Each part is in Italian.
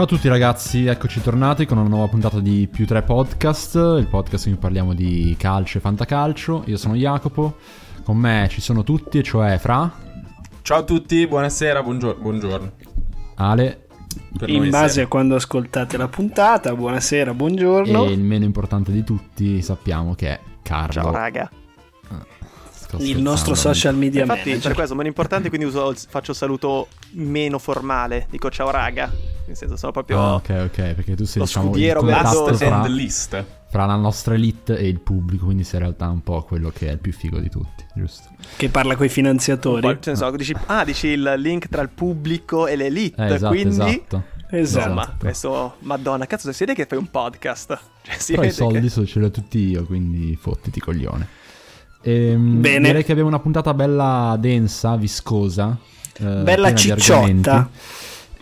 Ciao a tutti ragazzi, eccoci tornati con una nuova puntata di Più 3 Podcast, il podcast in cui parliamo di calcio e fantacalcio. Io sono Jacopo, con me ci sono tutti, cioè Fra. Ciao a tutti, buonasera, buongiorno. buongiorno. Ale. in base a quando ascoltate la puntata, buonasera, buongiorno. E il meno importante di tutti sappiamo che è Carlo. Ciao raga il nostro social media Infatti, manager. per questo meno importante, quindi uso, faccio saluto meno formale. Dico ciao raga. Nel senso, sono proprio. Oh, ok, ok, perché tu sei lo diciamo scudiero il contatto fra, list. fra la nostra elite e il pubblico, quindi sei in realtà un po' quello che è il più figo di tutti, giusto? Che parla con i finanziatori. Nel senso, dici, ah, dici il link tra il pubblico e l'elite. Eh, esatto, quindi. esatto. Esatto. Insomma, questo, madonna, cazzo, si vede che fai un podcast. Cioè, si Però i soldi che... so, ce li ho tutti io, quindi fottiti coglione. Ehm, Bene. Direi che abbiamo una puntata bella densa, viscosa. eh, Bella cicciotta.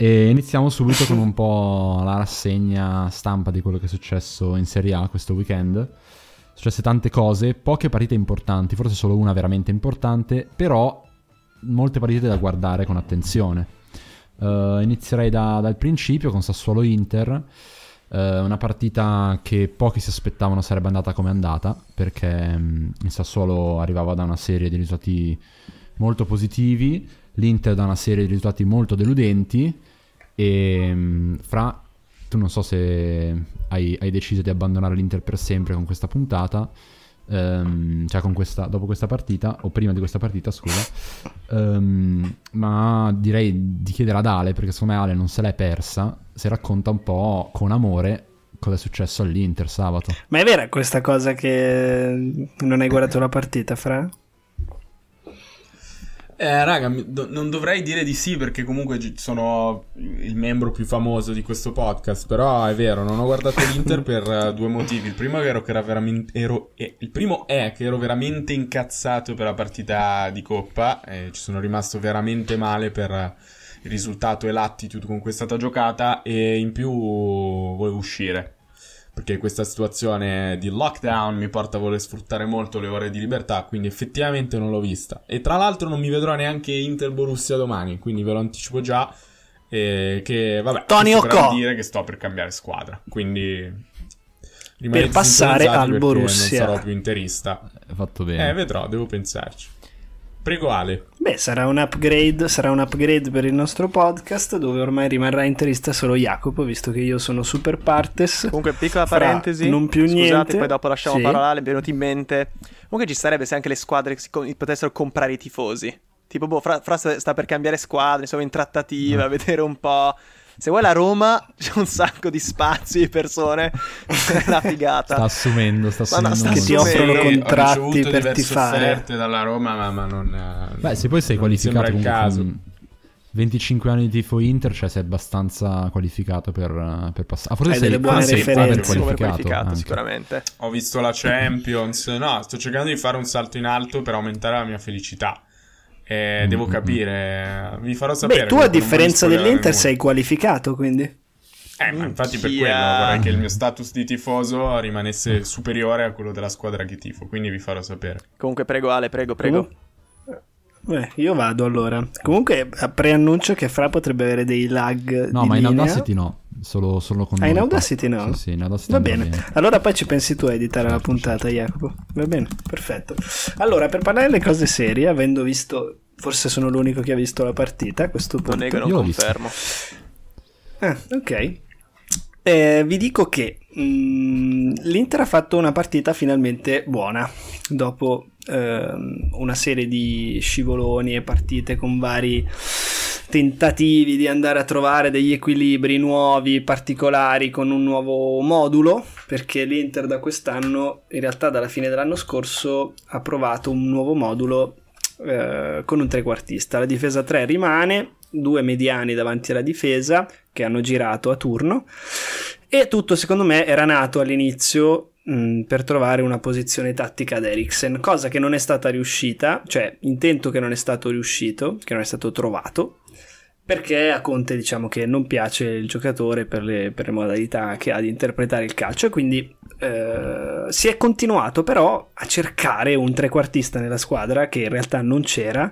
E iniziamo subito con un po' la rassegna stampa di quello che è successo in Serie A questo weekend. Sono successe tante cose, poche partite importanti, forse solo una veramente importante, però molte partite da guardare con attenzione. Eh, inizierei da- dal principio con Sassuolo Inter. Eh, una partita che pochi si aspettavano sarebbe andata come è andata, perché mm, il Sassuolo arrivava da una serie di risultati molto positivi, l'Inter da una serie di risultati molto deludenti e mm, fra tu non so se hai, hai deciso di abbandonare l'Inter per sempre con questa puntata, ehm, cioè questa, dopo questa partita, o prima di questa partita, scusa, Ehm, ma direi di chiedere ad Ale, perché secondo me Ale non se l'è persa, se racconta un po' con amore cosa è successo all'Inter sabato. Ma è vera questa cosa che non hai guardato la partita, Fra? Eh, raga, do- non dovrei dire di sì perché comunque sono il membro più famoso di questo podcast, però è vero, non ho guardato l'Inter per eh, due motivi. Il primo, ero che era veramente, ero- eh, il primo è che ero veramente incazzato per la partita di Coppa e ci sono rimasto veramente male per eh, il risultato e l'attitude con cui è stata giocata e in più volevo uscire. Perché questa situazione di lockdown mi porta a voler sfruttare molto le ore di libertà, quindi effettivamente non l'ho vista. E tra l'altro non mi vedrò neanche Inter Borussia domani, quindi ve lo anticipo già. eh, che vabbè, Tony Occo. dire che sto per cambiare squadra. Quindi Per passare al Borussia. Non sarò più interista. Hai fatto bene. Eh, vedrò, devo pensarci. Prego Ale. Beh, sarà un upgrade, sarà un upgrade per il nostro podcast dove ormai rimarrà interista solo Jacopo, visto che io sono super partes. Comunque, piccola parentesi. non più Scusate, niente. poi dopo lasciamo Sì. parola. Mi è venuto in mente. Comunque, ci sarebbe se anche le squadre si co- potessero comprare i tifosi. Tipo, boh, fra, fra sta per cambiare squadre, insomma, in trattativa, Mm. vedere un po'. Se vuoi la Roma, c'è un sacco di spazi e persone. è una figata. Sta assumendo, sta Ma no, assumendo sta Che ti offrono contratti ricevuto per diverse tifare. offerte dalla Roma, ma, ma non. eh, Beh, se poi sei qualificato comunque caso. con 25 anni di tifo Inter, cioè sei abbastanza qualificato per, eh, per passare. Ah, forse Hai sei delle buone ah, referenze. qualificato, qualificato, sicuramente. Ho visto la Champions. No, sto cercando di fare un salto in alto per aumentare la mia felicità. E devo Mm-mm. capire. Vi farò sapere. Beh, tu a differenza dell'Inter sei qualificato, quindi. Eh, ma infatti per quello vorrei che il mio status di tifoso rimanesse superiore a quello della squadra che tifo. Quindi vi farò sapere. Comunque, prego, Ale, prego, prego. Beh, io vado allora. Comunque, preannuncio che Fra potrebbe avere dei lag. No, di ma in linea. Audacity no, solo, solo con Ah, in. Audacity no? Sì, sì, in Audacity Va andrà bene. allora poi ci pensi tu a editare la Certo, puntata, Jacopo. Va bene, perfetto. Allora, per parlare delle cose serie, avendo visto, forse sono l'unico che ha visto la partita a questo punto. Non nego, non confermo. Ah, ok. Eh, vi dico che mm, l'Inter ha fatto una partita finalmente buona dopo ehm, una serie di scivoloni e partite con vari tentativi di andare a trovare degli equilibri nuovi, particolari con un nuovo modulo, perché l'Inter da quest'anno, in realtà dalla fine dell'anno scorso, ha provato un nuovo modulo eh, con un trequartista. La difesa 3 rimane, due mediani davanti alla difesa che hanno girato a turno e tutto secondo me era nato all'inizio mh, per trovare una posizione tattica ad Eriksen, cosa che non è stata riuscita, cioè intento che non è stato riuscito, che non è stato trovato, perché a Conte diciamo che non piace il giocatore per le, per le modalità che ha di interpretare il calcio e quindi eh, si è continuato però a cercare un trequartista nella squadra che in realtà non c'era,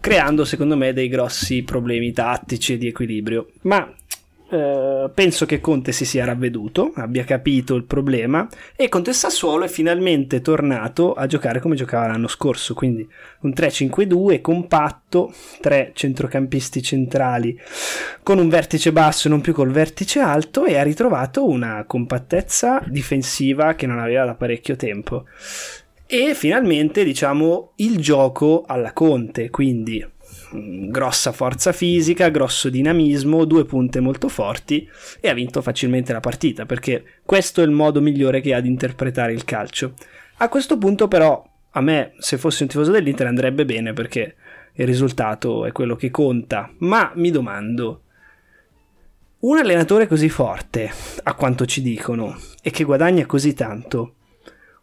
creando secondo me dei grossi problemi tattici e di equilibrio. Ma eh, penso che Conte si sia ravveduto, abbia capito il problema e Conte Sassuolo è finalmente tornato a giocare come giocava l'anno scorso, quindi un 3-5-2 compatto, tre centrocampisti centrali con un vertice basso e non più col vertice alto e ha ritrovato una compattezza difensiva che non aveva da parecchio tempo. E finalmente, diciamo, il gioco alla Conte, quindi grossa forza fisica, grosso dinamismo, due punte molto forti e ha vinto facilmente la partita perché questo è il modo migliore che ha di interpretare il calcio. A questo punto però a me se fossi un tifoso dell'Inter andrebbe bene perché il risultato è quello che conta, ma mi domando un allenatore così forte, a quanto ci dicono, e che guadagna così tanto,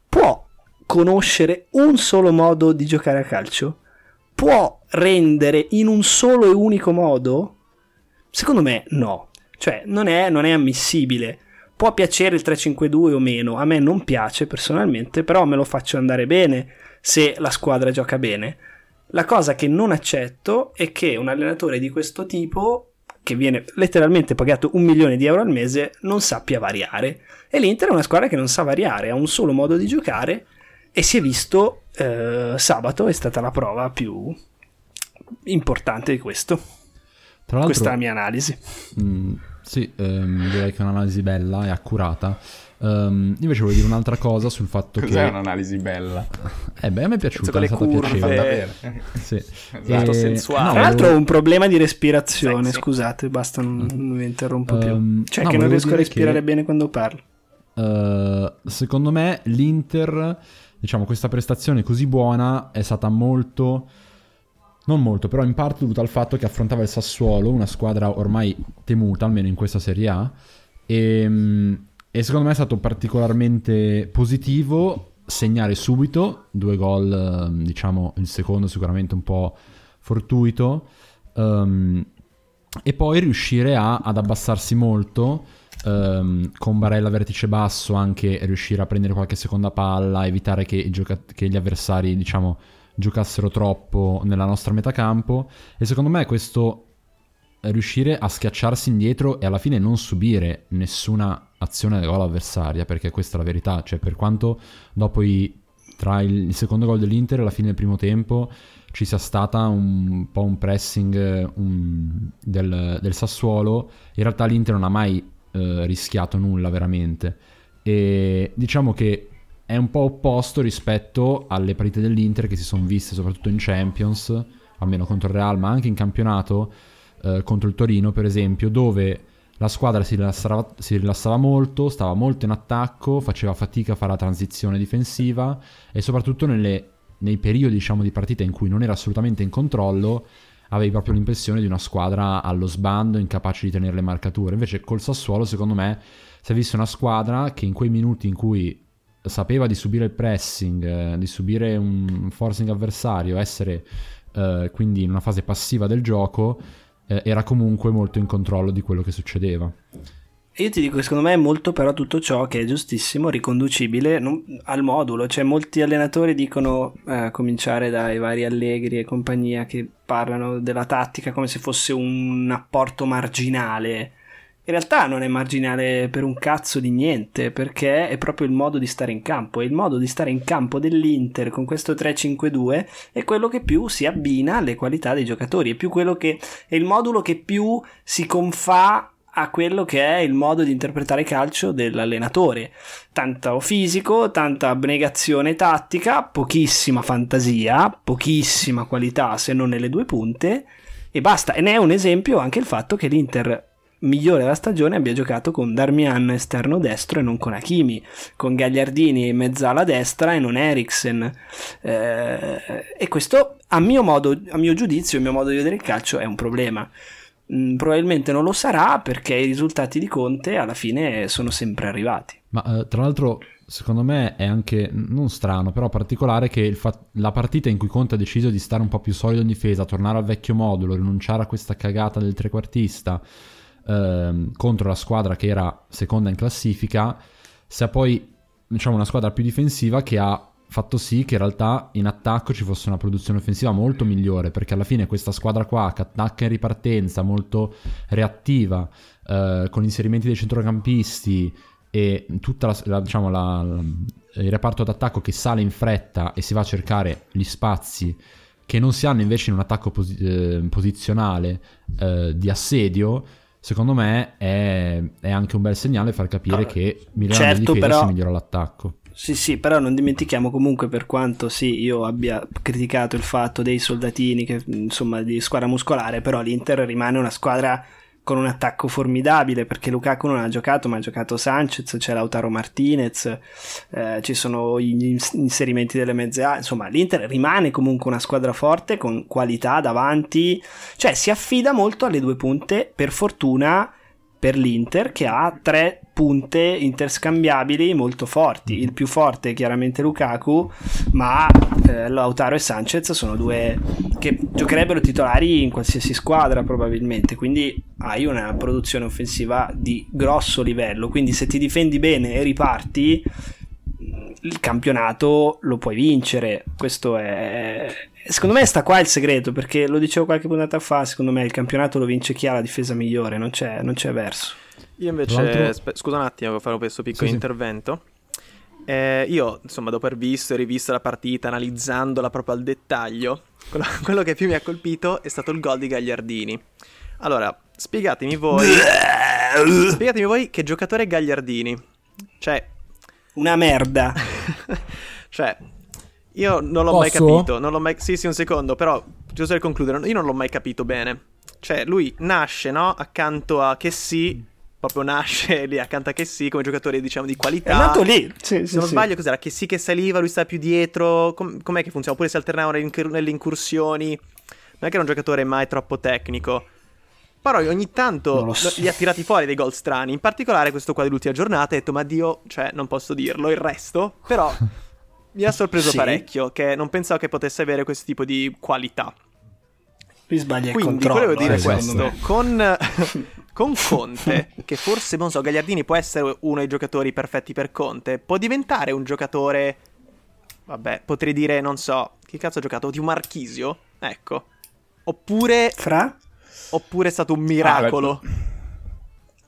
può conoscere un solo modo di giocare a calcio? Può rendere in un solo e unico modo? Secondo me no. Cioè, non è, non è ammissibile. Può piacere il 3-5-2 o meno, a me non piace personalmente, però me lo faccio andare bene se la squadra gioca bene. La cosa che non accetto è che un allenatore di questo tipo, che viene letteralmente pagato un milione di euro al mese, non sappia variare. E l'Inter è una squadra che non sa variare, ha un solo modo di giocare e si è visto eh, sabato è stata la prova più importante di questo. Tra l'altro, Questa è la mia analisi. Mh, mm, sì, ehm, direi che è un'analisi bella e accurata. Um, invece volevo dire un'altra cosa sul fatto Cos'è che... Cos'è un'analisi bella? Eh beh, a me è piaciuta, è stata curve, piacevole. sì. esatto, e... sensuale. No, Tra l'altro ho un problema di respirazione, sì. scusate, basta, non, mm. non mi interrompo um, più. Ehm, cioè no, che non riesco a respirare che... bene quando parlo. Uh, secondo me l'Inter diciamo, questa prestazione così buona è stata molto... Non molto, però in parte dovuta al fatto che affrontava il Sassuolo, una squadra ormai temuta, almeno in questa Serie A, e, ehm, e secondo me è stato particolarmente positivo segnare subito due gol, ehm, diciamo il secondo sicuramente un po' fortuito, um, e poi riuscire a, ad abbassarsi molto um, con Barella vertice basso anche riuscire a prendere qualche seconda palla, evitare che, gioca- che gli avversari, diciamo, giocassero troppo nella nostra metà campo. E secondo me questo riuscire a schiacciarsi indietro e alla fine non subire nessuna azione di gol avversaria, perché questa è la verità, cioè per quanto dopo i, tra il, il secondo gol dell'Inter e la fine del primo tempo ci sia stata un po' un pressing un, del, del Sassuolo, in realtà l'Inter non ha mai eh, rischiato nulla veramente. E diciamo che è un po' opposto rispetto alle partite dell'Inter che si sono viste soprattutto in Champions, almeno contro il Real, ma anche in campionato, eh, contro il Torino per esempio, dove la squadra si rilassava, si rilassava, molto, stava molto in attacco, faceva fatica a fare la transizione difensiva e soprattutto nelle, nei periodi diciamo, di partita in cui non era assolutamente in controllo avevi proprio l'impressione di una squadra allo sbando, incapace di tenere le marcature. Invece col Sassuolo, secondo me, si è vista una squadra che in quei minuti in cui sapeva di subire il pressing, eh, di subire un forcing avversario, essere eh, quindi in una fase passiva del gioco, eh, era comunque molto in controllo di quello che succedeva. Io ti dico, secondo me è molto però tutto ciò che è giustissimo, riconducibile non, al modulo. Cioè, molti allenatori dicono, a eh, cominciare dai vari Allegri e compagnia, che parlano della tattica come se fosse un apporto marginale. In realtà non è marginale per un cazzo di niente, perché è proprio il modo di stare in campo. E il modo di stare in campo dell'Inter con questo 3-5-2 è quello che più si abbina alle qualità dei giocatori, è che è il modulo che più si confà a quello che è il modo di interpretare calcio dell'allenatore. Tanto fisico, tanta abnegazione tattica, pochissima fantasia, pochissima qualità se non nelle due punte e basta. E ne è un esempio anche il fatto che l'Inter migliore della stagione abbia giocato con Darmian esterno destro e non con Hakimi, con Gagliardini in mezzala destra e non Eriksen. Eh, e questo, a mio modo, a mio giudizio, a mio modo di vedere il calcio, è un problema. Mm, probabilmente non lo sarà perché i risultati di Conte alla fine sono sempre arrivati. Ma uh, tra l'altro, secondo me è anche non strano, però particolare che fa- la partita in cui Conte ha deciso di stare un po' più solido in difesa, tornare al vecchio modulo, rinunciare a questa cagata del trequartista uh, contro la squadra che era seconda in classifica, sia poi diciamo una squadra più difensiva che ha fatto sì che in realtà in attacco ci fosse una produzione offensiva molto migliore, perché alla fine questa squadra qua che attacca in ripartenza, molto reattiva, eh, con inserimenti dei centrocampisti e la, diciamo, il reparto d'attacco che sale in fretta e si va a cercare gli spazi che non si hanno invece in un attacco posi- eh, posizionale eh, di assedio, secondo me è, è, anche un bel segnale far capire che migliorando certo, la difesa però... si migliora l'attacco. Sì, sì, però non dimentichiamo comunque per quanto sì, io abbia criticato il fatto dei soldatini, che, insomma, di squadra muscolare, però l'Inter rimane una squadra con un attacco formidabile perché Lukaku non ha giocato ma ha giocato Sanchez, c'è Lautaro Martinez, eh, ci sono gli inserimenti delle mezze A, insomma l'Inter rimane comunque una squadra forte con qualità davanti, cioè si affida molto alle due punte per fortuna per l'Inter che ha tre punte interscambiabili molto forti. Il più forte è chiaramente Lukaku, ma eh, Lautaro e Sanchez sono due che giocherebbero titolari in qualsiasi squadra probabilmente, quindi hai una produzione offensiva di grosso livello, quindi se ti difendi bene e riparti il campionato lo puoi vincere. Questo è, Secondo me sta qua il segreto, perché lo dicevo qualche puntata fa, secondo me il campionato lo vince chi ha la difesa migliore, non c'è, non c'è verso. Io invece, spe- scusa un attimo, fare questo piccolo sì, intervento. Eh, io, insomma, dopo aver visto e rivisto la partita, analizzandola proprio al dettaglio, quello, quello che più mi ha colpito è stato il gol di Gagliardini. Allora, spiegatemi voi... spiegatemi voi che giocatore è Gagliardini. Cioè... Una merda. cioè, io non l'ho Posso? mai capito. Non l'ho mai... Sì, sì, un secondo, però giusto per concludere, io non l'ho mai capito bene. Cioè, lui nasce, no? Accanto a che sì, proprio nasce lì accanto a che sì, come giocatore, diciamo, di qualità. È nato lì. Sì, Se non sì. sbaglio, cos'era? Che sì che saliva, lui sta più dietro. Com- com'è che funziona? Oppure si alternavano nelle incursioni. Non è che era un giocatore mai troppo tecnico. Però ogni tanto so. li ha tirati fuori dei gol strani. In particolare questo qua dell'ultima giornata. Ha detto, ma Dio, cioè, non posso dirlo. Il resto, però. mi ha sorpreso sì. parecchio, che non pensavo che potesse avere questo tipo di qualità. Lui sbaglia Quindi, il controllo. volevo dire eh, questo, con, con Conte, che forse, non so, Gagliardini può essere uno dei giocatori perfetti per Conte, può diventare un giocatore, vabbè, potrei dire, non so, che cazzo ha giocato? Di un Marchisio? Ecco. Oppure... Fra? Oppure è stato un miracolo. Ah,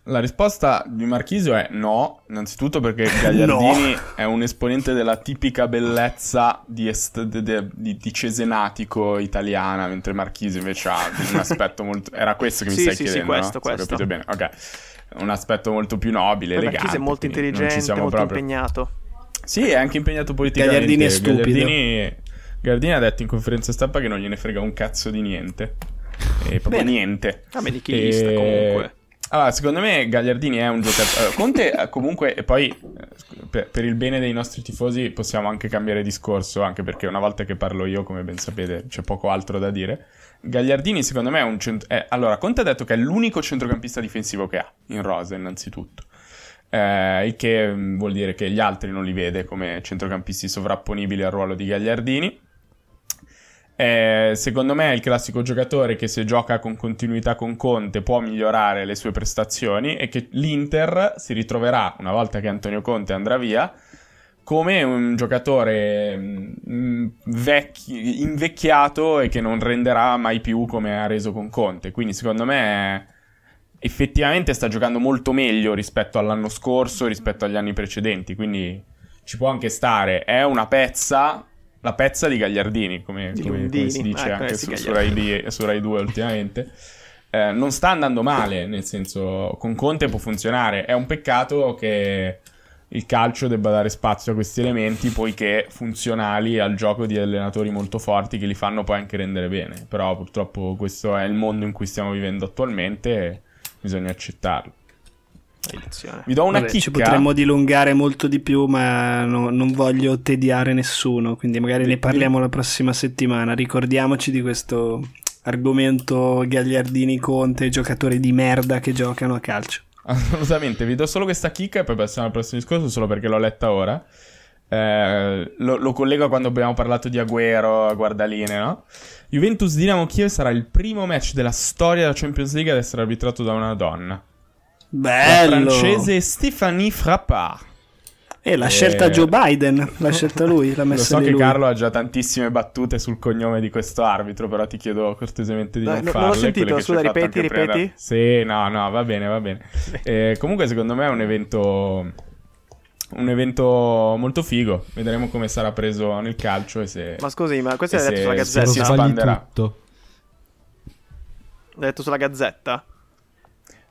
la risposta di Marchisio è no, innanzitutto perché Gagliardini no. è un esponente della tipica bellezza di, est- de- de- di-, di cesenatico italiana, mentre Marchisio invece ha un aspetto molto... Era questo che mi sì, stai sì, chiedendo, sì, questo, no? questo. Ho capito bene, ok. Un aspetto molto più nobile, Poi elegante. Marchisio è molto intelligente, molto proprio... impegnato. Sì, è anche impegnato politicamente. Gagliardini è stupido. Gagliardini... Gagliardini ha detto in conferenza stampa che non gliene frega un cazzo di niente. E proprio Bene. niente. Ah, nichilista E- comunque. Allora, secondo me Gagliardini è un giocatore. allora, Conte eh, comunque, e poi eh, per, per il bene dei nostri tifosi possiamo anche cambiare discorso, anche perché una volta che parlo io, come ben sapete, c'è poco altro da dire. Gagliardini, secondo me, è un centro. è- allora, Conte ha detto che è l'unico centrocampista difensivo che ha in rosa, innanzitutto. Eh, il che mm, vuol dire che gli altri non li vede come centrocampisti sovrapponibili al ruolo di Gagliardini. Eh, secondo me è il classico giocatore che se gioca con continuità con Conte può migliorare le sue prestazioni e che l'Inter si ritroverà una volta che Antonio Conte andrà via come un giocatore mm, vecchi- invecchiato e che non renderà mai più come ha reso con Conte. Quindi secondo me effettivamente sta giocando molto meglio rispetto all'anno scorso, rispetto agli anni precedenti. Quindi ci può anche stare. È una pezza, la pezza di Gagliardini, come, come- come si dice Ah, anche su, su, Rai. D- su Rai 2 ultimamente. Eh, non sta andando male, nel senso, con Conte può funzionare. È un peccato che il calcio debba dare spazio a questi elementi, poiché funzionali al gioco di allenatori molto forti che li fanno poi anche rendere bene. Però purtroppo questo è il mondo in cui stiamo vivendo attualmente e bisogna accettarlo. Maledizione. Vi do una Vabbè, ci chicca. potremmo dilungare molto di più, ma no- non voglio tediare nessuno, quindi magari ne parliamo la prossima settimana. Ricordiamoci di questo argomento Gagliardini Conte, giocatori di merda che giocano a calcio. Assolutamente, vi do solo questa chicca e poi passiamo al prossimo discorso, solo perché l'ho letta ora. Eh, lo, lo collego a quando abbiamo parlato di Agüero, a Guardaline, no? Juventus Dinamo Kiev sarà il primo match della storia della Champions League ad essere arbitrato da una donna. La Bello! francese Stéphanie Frappard. E l'ha scelta Joe Biden, l'ha scelta lui, l'ha messa Lo so che lui. Carlo ha già tantissime battute sul cognome di questo arbitro, però ti chiedo cortesemente di Dai, non no- non farle. l'ho sentito, scusa, ripeti, anche prima. ripeti. Sì, no, no, va bene, va bene. Eh, comunque secondo me è un evento... Un evento molto figo. Vedremo come sarà preso nel calcio e se... Ma scusi, ma questo E l'hai detto sulla se Se lo si gazzetta? sbagli espanderà. tutto. L'hai detto sulla gazzetta?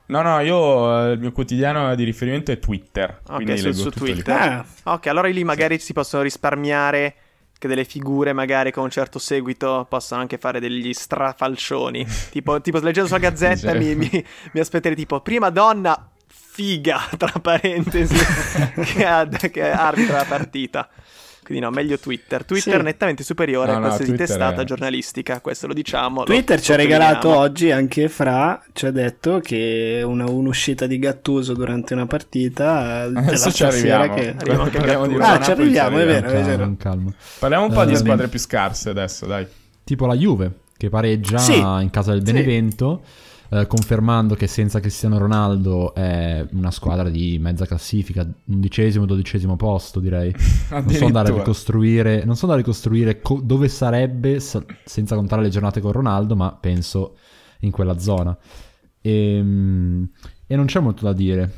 No, no, io eh, il mio quotidiano di riferimento è Twitter. Ok, quindi su- leggo su. Twitter. Ah, Ok, allora lì magari si possono risparmiare che delle figure magari con un certo seguito possano anche fare degli strafalcioni. tipo, tipo leggendo sulla gazzetta Sì. mi, mi, mi aspetterei tipo prima donna figa, tra parentesi, che, ad- che arbitra la partita. Quindi no, meglio Twitter. Twitter Sì. nettamente superiore No, a no, qualsiasi Twitter testata è- giornalistica, questo lo diciamo. lo Twitter ci ha regalato oggi anche Fra, ci ha detto che una, un'uscita di Gattuso durante una partita della Adesso ci arriviamo. che... Arriviamo anche Parliamo di Gattuso. Ah, Napoli, ci arriviamo, è arriviamo. vero, è vero. calma. Parliamo un po' di Eh, squadre più scarse adesso, dai. Tipo la Juve, che pareggia Sì. in casa del Sì. Eh, confermando che senza Cristiano Ronaldo è una squadra di mezza classifica, undicesimo, dodicesimo posto direi. Non so andare a ricostruire, non so andare a ricostruire co- dove sarebbe sa- senza contare le giornate con Ronaldo, ma penso in quella zona. Ehm, E, non c'è molto da dire.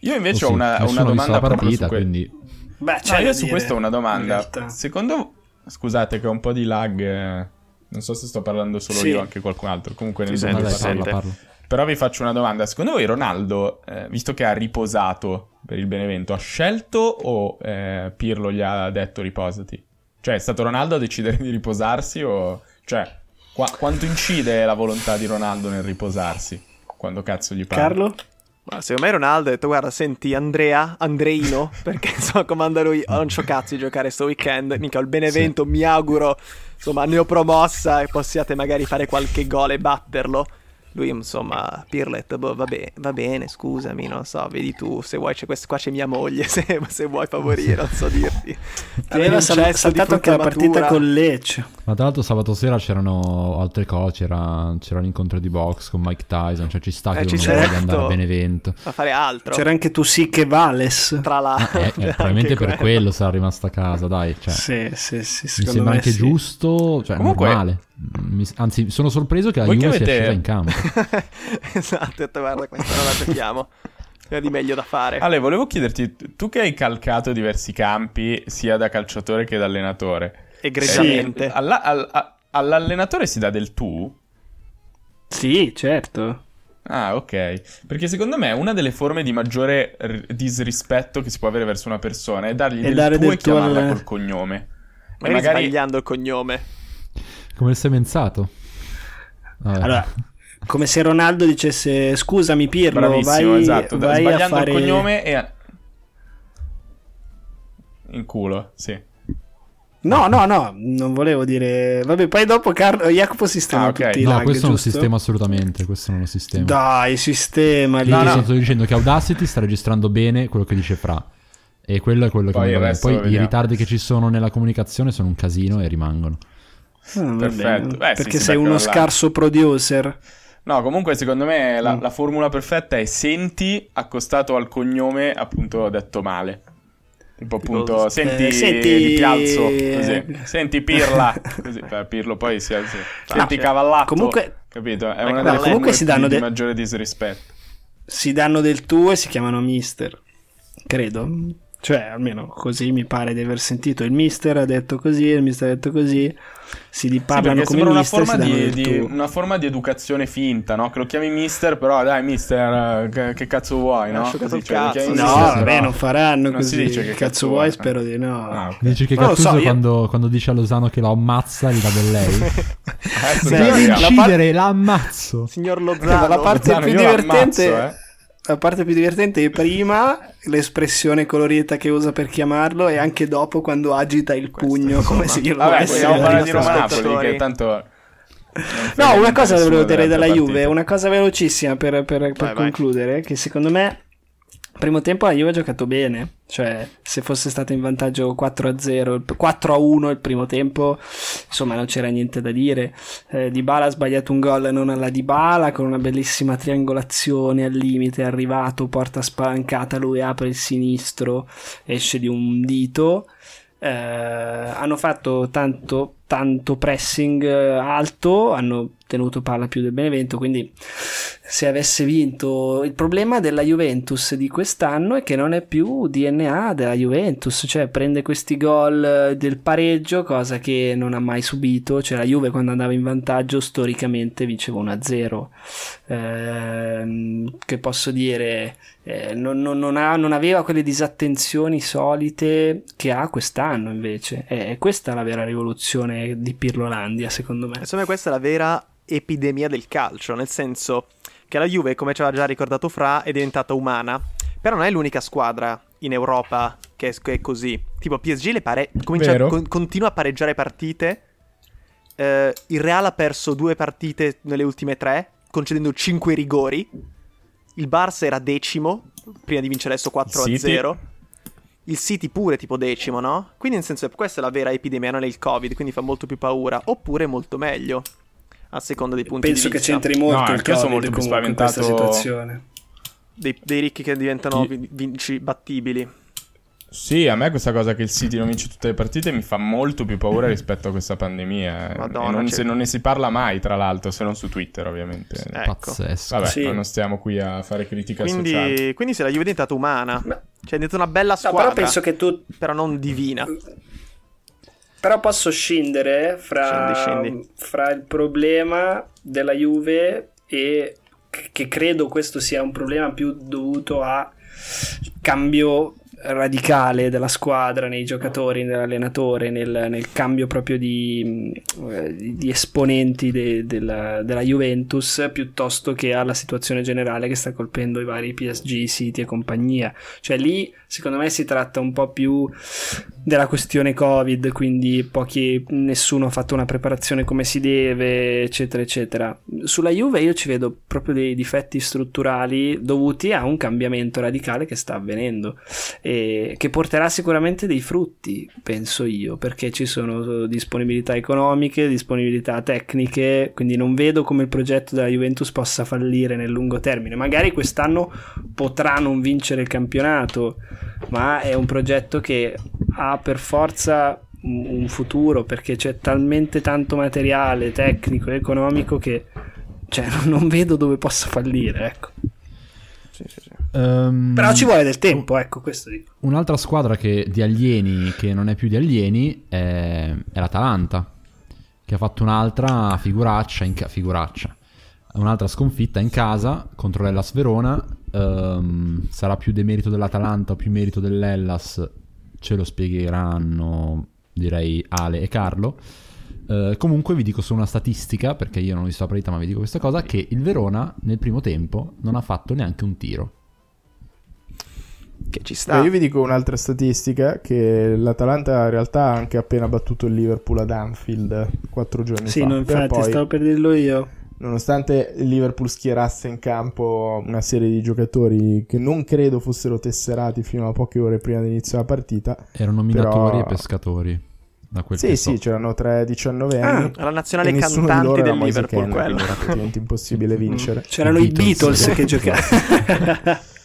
Io invece Oh ho una, una domanda la partita, su que- quindi Beh, No, c'è io su dire, questo ho una domanda. Secondo Scusate che ho un po' di lag, eh, non so se sto parlando solo Sì. io o anche qualcun altro. Comunque nel sente, si parlo. parla, parla. Però vi faccio una domanda. Secondo voi Ronaldo, eh, visto che ha riposato per il Benevento, ha scelto o eh, Pirlo gli ha detto riposati? Cioè è stato Ronaldo a decidere di riposarsi o... Cioè, qua- quanto incide la volontà di Ronaldo nel riposarsi? Quando cazzo gli pare? Carlo? Ma secondo me Ronaldo ha detto guarda senti Andrea, Andreino, perché insomma comanda lui, oh, non c'ho cazzo di giocare sto weekend, mica ho il Benevento, mi auguro insomma ne ho promossa e possiate magari fare qualche gol e batterlo. Lui insomma Pirlet, boh, va, be- va bene scusami, non so, vedi tu, se vuoi c'è quest- qua c'è mia moglie, se, se vuoi favorire, non so dirti. Aveva sal- saltato anche la partita matura. con Lecce. Ma tra l'altro sabato sera c'erano altre cose, c'era, c'era l'incontro di box con Mike Tyson, cioè ci sta che Eh, uno c'è. voglia Certo. andare a Benevento. a fare altro. C'era anche tu sì che Vales. tra la... Eh, eh, probabilmente per quello sarà rimasta a casa, dai. Cioè, Sì, sì, sì, mi sembra me anche sì. giusto, cioè Comunque- normale. Mi- anzi, sono sorpreso che la Voi Juve sia avete- scesa in campo. esatto, ho detto, guarda questa non la giochiamo. C'è di meglio da fare. Ale, volevo chiederti, tu che hai calcato diversi campi, sia da calciatore che da allenatore, Egregiamente. eh, alla- al- a- all'allenatore si dà del tu? Sì, certo. Ah, ok. Perché secondo me una delle forme di maggiore r- disrispetto che si può avere verso una persona è dargli E del dare tu del e chiamarla al- col cognome. Magari, magari sbagliando il cognome. Come il semenzato. Vabbè. Allora, come se Ronaldo dicesse scusami Pirlo, bravissimo, vai, esatto, vai a sbagliando fare... il cognome e a- in culo, sì. No, no, no, non volevo dire... Vabbè, poi dopo Carlo... Jacopo sistema Ah, ok. tutti i no, lag, questo non giusto? sistema assolutamente. Questo non lo sistema. Dai, sistema lì. No, no. Sto dicendo che Audacity sta registrando bene quello che dice Fra. E quello è quello che Poi Poi i ritardi che ci sono nella comunicazione sono un casino e rimangono. Ah, va Perfetto. Beh, sì, Perché si sei uno là. scarso producer. No, comunque secondo me la, Mm. la formula perfetta è senti accostato al cognome appunto detto male. Tipo appunto, Eh, senti, senti- di pialzo, così. Senti pirla, così, beh, pirlo poi si alza. Senti Piace. cavallato, Comunque- capito? È Ecco, una no, delle comunque si danno di, de- maggiore disrispetto. Si danno del tu e si chiamano mister. Credo. Cioè, almeno così mi pare di aver sentito. Il mister ha detto così, il mister ha detto così. Si di Sì, come sembra una mister, si forma di, di- una forma di educazione finta, no? Che lo chiami mister, però dai mister, eh, che, che cazzo vuoi, no? Così, cioè, cazzo. No, mister, vabbè, però non faranno non si così. dice che cazzo cazzo vuoi? vuoi. Spero di no. Ah, ok. Dici che lo so, io- quando, quando dice a Lozano che lo ammazza gli dà del lei. Devi arriviamo. la uccidere, l'ammazzo. Signor Ma Lozano. la parte Lozano, più divertente ammazzo, eh. La parte più divertente è prima l'espressione colorita che usa per chiamarlo e anche dopo quando agita il pugno come se glielo Vabbè, dare. parlare di Roma Napoli, tanto... No, una cosa volevo dire altre Juve, una cosa velocissima per, per- per vai. concludere, che secondo me primo tempo la Juve ha giocato bene, cioè se fosse stato in vantaggio 4-0, il- 4-1 il primo tempo insomma non c'era niente da dire. Eh, Dybala ha sbagliato un gol non alla Dybala con una bellissima triangolazione al limite, è arrivato, porta spalancata, lui apre il sinistro, esce di un dito. Eh, hanno fatto tanto, tanto pressing eh, alto, hanno tenuto palla più del Benevento, quindi se avesse vinto il problema della Juventus di quest'anno è che non è più DNA della Juventus, cioè prende questi gol del pareggio, cosa che non ha mai subito, cioè la Juve quando andava in vantaggio storicamente vinceva 1-0. Eh, che posso dire, eh, non, non, non, ha, non, aveva quelle disattenzioni solite che ha quest'anno invece. È, questa la vera rivoluzione di Pirlolandia, secondo me. Secondo me questa è la vera epidemia del calcio, nel senso che la Juve, come ci aveva già ricordato Fra, è diventata umana, però non è l'unica squadra in Europa che è, che è così. Tipo PSG le pare- comincia, con, continua a pareggiare partite. Uh, il Real ha perso due partite nelle ultime tre, concedendo cinque rigori. Il Barça era decimo, prima di vincere adesso 4-0. Il City pure tipo decimo, no? Quindi nel senso questa è la vera epidemia, non è il Covid, quindi fa molto più paura. Oppure molto meglio a seconda dei punti Penso di vista. Penso che c'entri molto no, il Covid sono molto più spaventato in questa situazione. Dei, dei ricchi che diventano Chi... vinci battibili. Sì, a me questa cosa che il City non vince tutte le partite mi fa molto più paura rispetto a questa pandemia. Madonna, non, se, non ne si parla mai, tra l'altro, se non su Twitter, ovviamente. Ecco. Pazzesco. Vabbè, sì. non stiamo qui a fare critica quindi, sociale. Quindi se la Juve è diventata umana. Cioè è diventata una bella squadra. No, però penso che tu... Però non divina. Però posso scendere fra, scendi, scendi. fra il problema della Juve e che credo questo sia un problema più dovuto a cambio radicale della squadra, nei giocatori, nell'allenatore, nel, nel cambio proprio di, eh, di esponenti de, della, della, Juventus, piuttosto che alla situazione generale che sta colpendo i vari PSG, City e compagnia. Cioè lì secondo me si tratta un po' più della questione Covid, quindi pochi, nessuno ha fatto una preparazione come si deve, eccetera, eccetera. Sulla Juve io ci vedo proprio dei difetti strutturali dovuti a un cambiamento radicale che sta avvenendo che porterà sicuramente dei frutti, penso io, perché ci sono disponibilità economiche, disponibilità tecniche, quindi non vedo come il progetto della Juventus possa fallire nel lungo termine. Magari quest'anno potrà non vincere il campionato, ma è un progetto che ha per forza un futuro perché c'è talmente tanto materiale tecnico e economico che cioè, non vedo dove possa fallire, ecco. Um, Però ci vuole del tempo, ecco, questo dico. Un'altra squadra che, di alieni che non è più di alieni è, è l'Atalanta, che ha fatto un'altra figuraccia, in figuraccia, un'altra sconfitta in casa contro l'Ellas Verona. Um, sarà più demerito dell'Atalanta o più merito dell'Ellas ce lo spiegheranno direi Ale e Carlo. Uh, comunque vi dico solo una statistica, perché io non ho visto la partita ma vi dico questa cosa, che il Verona nel primo tempo non ha fatto neanche un tiro. Che ci sta. Beh, io vi dico un'altra statistica, che l'Atalanta in realtà ha anche appena battuto il Liverpool ad Anfield quattro giorni sì, fa. Sì, no, infatti poi... stavo per dirlo io nonostante il Liverpool schierasse in campo una serie di giocatori che non credo fossero tesserati fino a poche ore prima dell'inizio della partita. Erano minatori però... e pescatori. Da quel sì, sì, so. c'erano 3-19 anni. Ah, la nazionale cantante del Liverpool, Ken, quello. Era praticamente impossibile vincere. C'erano i Beatles, Beatles che giocavano.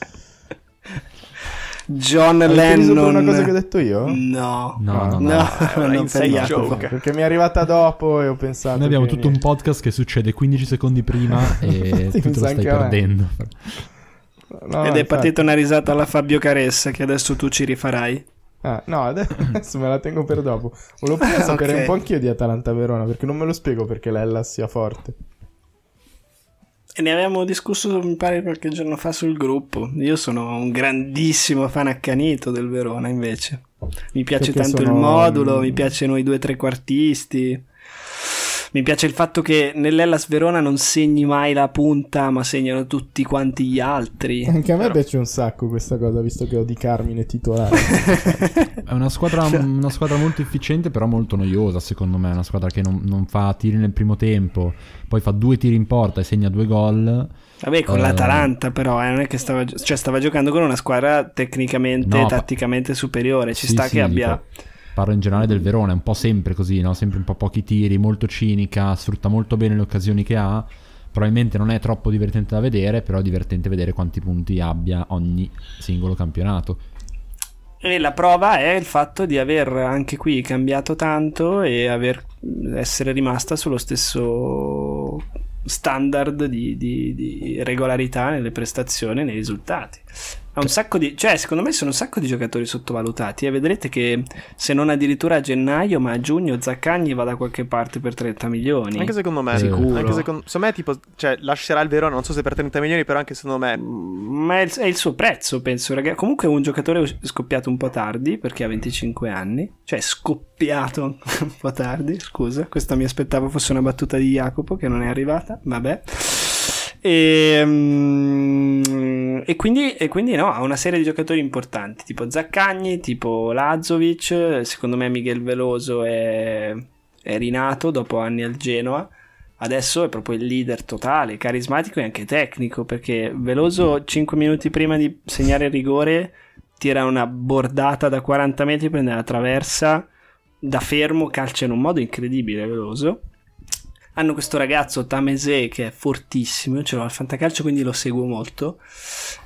John Hai Lennon. una cosa che ho detto io? No, no, no, no, no, no non joke. Perché mi è arrivata dopo e ho pensato. Noi abbiamo tutto niente. un podcast che succede 15 secondi prima e tu te lo stai perdendo. No, Ed è infatti. partita una risata alla Fabio Caressa che adesso tu ci rifarai. Ah, no, adesso me la tengo per dopo. Volevo prima sapere okay. un po' anch'io di Atalanta Verona perché non me lo spiego perché l'Ella sia forte. E ne avevamo discusso, mi pare, qualche giorno fa sul gruppo. Io sono un grandissimo fan accanito del Verona, invece. Mi piace Perché tanto sono... il modulo, mi piacciono i due trequartisti. Mi piace il fatto che nell'Ellas Verona non segni mai la punta, ma segnano tutti quanti gli altri. Anche a me Però... piace un sacco questa cosa, visto che ho di Carmine titolare. è una squadra, una squadra, molto efficiente, però molto noiosa, secondo me. È una squadra che non, non, fa tiri nel primo tempo, poi fa due tiri in porta e segna due gol. Vabbè, con uh, l'Atalanta, però, eh, non è che stava, cioè, stava giocando con una squadra tecnicamente e no, tatticamente superiore. Ci sì, sta sì, che abbia. Dico Parlo in generale del Verona, è un po' sempre così, no? Sempre un po' pochi tiri, molto cinica, sfrutta molto bene le occasioni che ha. Probabilmente non è troppo divertente da vedere, però è divertente vedere quanti punti abbia ogni singolo campionato. E la prova è il fatto di aver anche qui cambiato tanto e aver, essere rimasta sullo stesso standard di, di, di regolarità nelle prestazioni e nei risultati. Ha un sacco di, cioè, secondo me sono un sacco di giocatori sottovalutati. E vedrete che se non addirittura a gennaio, ma a giugno Zaccagni va da qualche parte per 30 milioni. Anche secondo me, Sicuro. Anche secondo, secondo me, tipo, cioè, lascerà il Verona, non so se per 30 milioni, però anche secondo me. Ma è il, è il suo prezzo, penso. Ragazzi. Comunque è un giocatore scoppiato un po' tardi perché ha 25 anni. Cioè, scoppiato un po' tardi. Scusa, questa mi aspettavo fosse una battuta di Jacopo che non è arrivata. Vabbè. E, mm, e, quindi, e, quindi, no, ha una serie di giocatori importanti, tipo Zaccagni, tipo Lazovic, secondo me Miguel Veloso è, è rinato dopo anni al Genoa, adesso è proprio il leader totale, carismatico e anche tecnico, perché Veloso 5 minuti prima di segnare il rigore tira una bordata da 40 metri, prende la traversa, da fermo calcia in un modo incredibile Veloso hanno questo ragazzo Tamese che è fortissimo, ce l'ho al fantacalcio quindi lo seguo molto,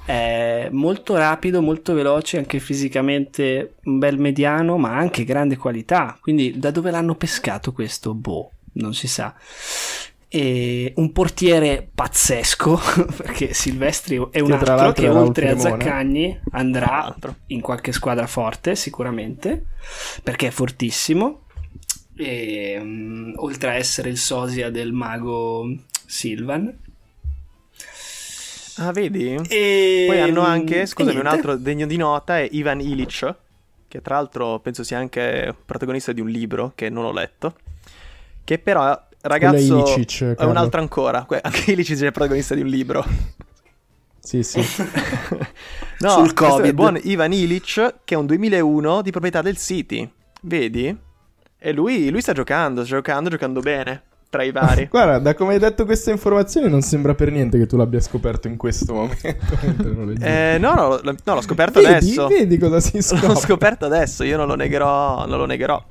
è molto rapido, molto veloce, anche fisicamente un bel mediano, ma anche grande qualità, quindi da dove l'hanno pescato questo? Boh, non si sa. E un portiere pazzesco perché Silvestri è un che altro che oltre a Zaccagni andrà in qualche squadra forte sicuramente perché è fortissimo e, um, oltre a essere il sosia del mago Silvan. Ah, vedi? E... Poi hanno anche, scusami, un altro degno di nota è Ivan Ilic, che tra l'altro penso sia anche protagonista di un libro che non ho letto, che però ragazzo è, Ilicic, è un altro ancora, anche Ilicic è protagonista di un libro. Sì, sì. no, Sul Covid. È buon Ivan Ilic, che è un 2001 di proprietà del City. Vedi? E lui, lui sta giocando, sta giocando, giocando bene tra i vari. Guarda, da come hai detto queste informazioni non sembra per niente che tu l'abbia scoperto in questo momento. eh, no, no, no, l'ho scoperto vedi, adesso. Vedi cosa si scopre. L'ho scoperto adesso, io non lo negherò, non lo negherò.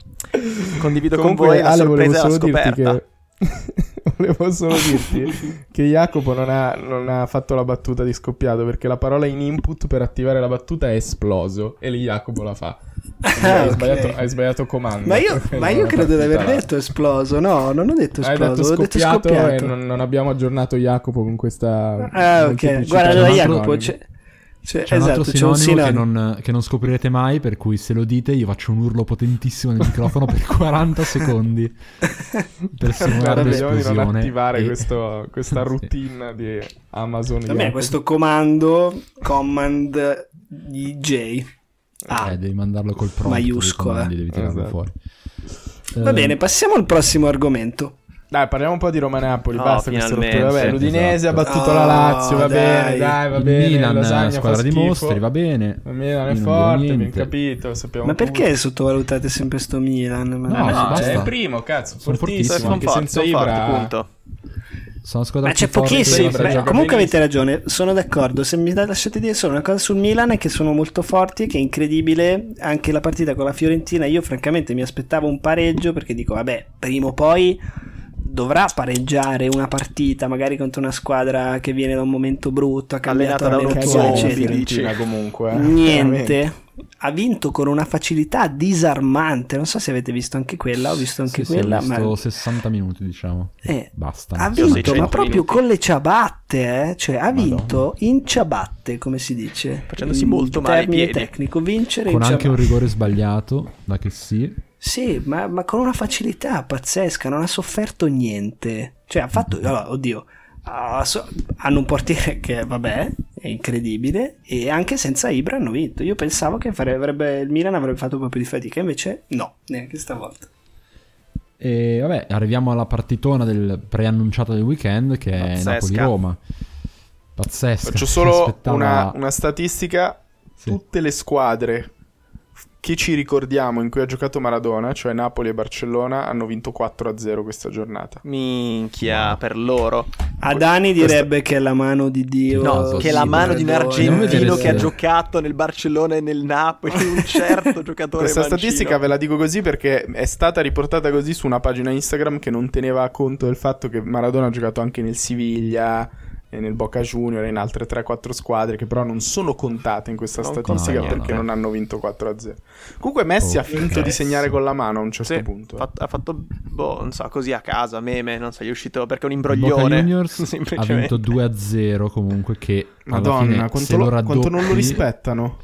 Condivido Comunque, con voi la Ale, sorpresa della scoperta. Che... Volevo solo dirti che Jacopo non ha, non ha, fatto la battuta di scoppiato perché la parola in input per attivare la battuta è esploso e lì Jacopo la fa. Ah, hai, okay. sbagliato, hai, sbagliato, comando. Ma io, ma io credo di aver detto esploso. No, non ho detto esploso. Hai detto scoppiato, detto scoppiato. e non, non, abbiamo aggiornato Jacopo con questa. Ah, ok. Guarda, Jacopo. C'è, cioè, c'è esatto, un altro sinonimo, sinonimo. Che, non, che, non, scoprirete mai, per cui se lo dite io faccio un urlo potentissimo nel microfono per 40 secondi per simulare l'esplosione. di non attivare e... questo, questa routine sì. di Amazon. A questo comando, command DJ. Ah, eh, devi mandarlo col prompt maiuscola. Devi tirarlo esatto. fuori. Va eh... bene, passiamo al prossimo argomento. Dai, parliamo un po' di Roma-Napoli. Oh, basta questo rottura. Vabbè, l'Udinese esatto. ha battuto oh, la Lazio. Va dai. bene, dai, va bene. Milan, Lasagna squadra di mostri, va bene. Il Milan è forte, abbiamo capito. Ma perché tutto. sottovalutate sempre sto Milan? No, no, no è il primo, cazzo. Fortissimo. Sono anche senza Ibra. Punto. Sono squadra Ma c'è pochissimo. comunque avete ragione, sono d'accordo. Se mi lasciate dire solo una cosa sul Milan è che sono molto forti, che è incredibile. Anche la partita con la Fiorentina, io francamente mi aspettavo un pareggio perché dico, vabbè, prima o poi dovrà pareggiare una partita magari contro una squadra che viene da un momento brutto, ha cambiato da uno eccetera. comunque. Eh. Niente. Ha vinto con una facilità disarmante. Non so se avete visto anche quella. Ho visto anche sì, quella. Sì, ho visto ma... 60 minuti, diciamo. Eh, Basta. Ha vinto, ma proprio minuti. con le ciabatte. Eh? Cioè, ha Madonna. vinto in ciabatte, come si dice. Facendosi molto male. Termine tecnico, vincere con in anche ciabatte. un rigore sbagliato, da che sì. Sì, ma, ma, con una facilità pazzesca, non ha sofferto niente. Cioè, ha fatto. Allora, oddio. hanno un portiere che, vabbè, è incredibile. E anche senza Ibra hanno vinto. Io pensavo che avrebbe, il Milan avrebbe fatto un po' più di fatica, invece no, neanche stavolta. E vabbè, arriviamo alla partitona del preannunciato del weekend che Pazzesca. è Napoli-Roma. Pazzesca. Faccio solo una, una, statistica. Sì. Tutte le squadre che ci ricordiamo in cui ha giocato Maradona, cioè Napoli e Barcellona, hanno vinto 4-0 questa giornata. Minchia, per loro. Adani direbbe che è la mano di Dio. No, che è la mano di un argentino che ha giocato nel Barcellona e nel Napoli, un certo giocatore Questa mancino. statistica ve la dico così perché è stata riportata così su una pagina Instagram che non teneva conto del fatto che Maradona ha giocato anche nel Siviglia nel Boca Junior e in altre 3-4 squadre che però non sono contate in questa Non statistica perché no. non hanno vinto 4-0. Comunque Messi ha Oh, finto di segnare con la mano a un certo Sì, punto. ha fatto, ha fatto, boh, non so, così a casa, meme, non so, gli è uscito perché è un imbroglione. Juniors ha vinto 2-0 comunque che Madonna, fine, quanto, lo, lo quanto non lo raddoppi, rispettano.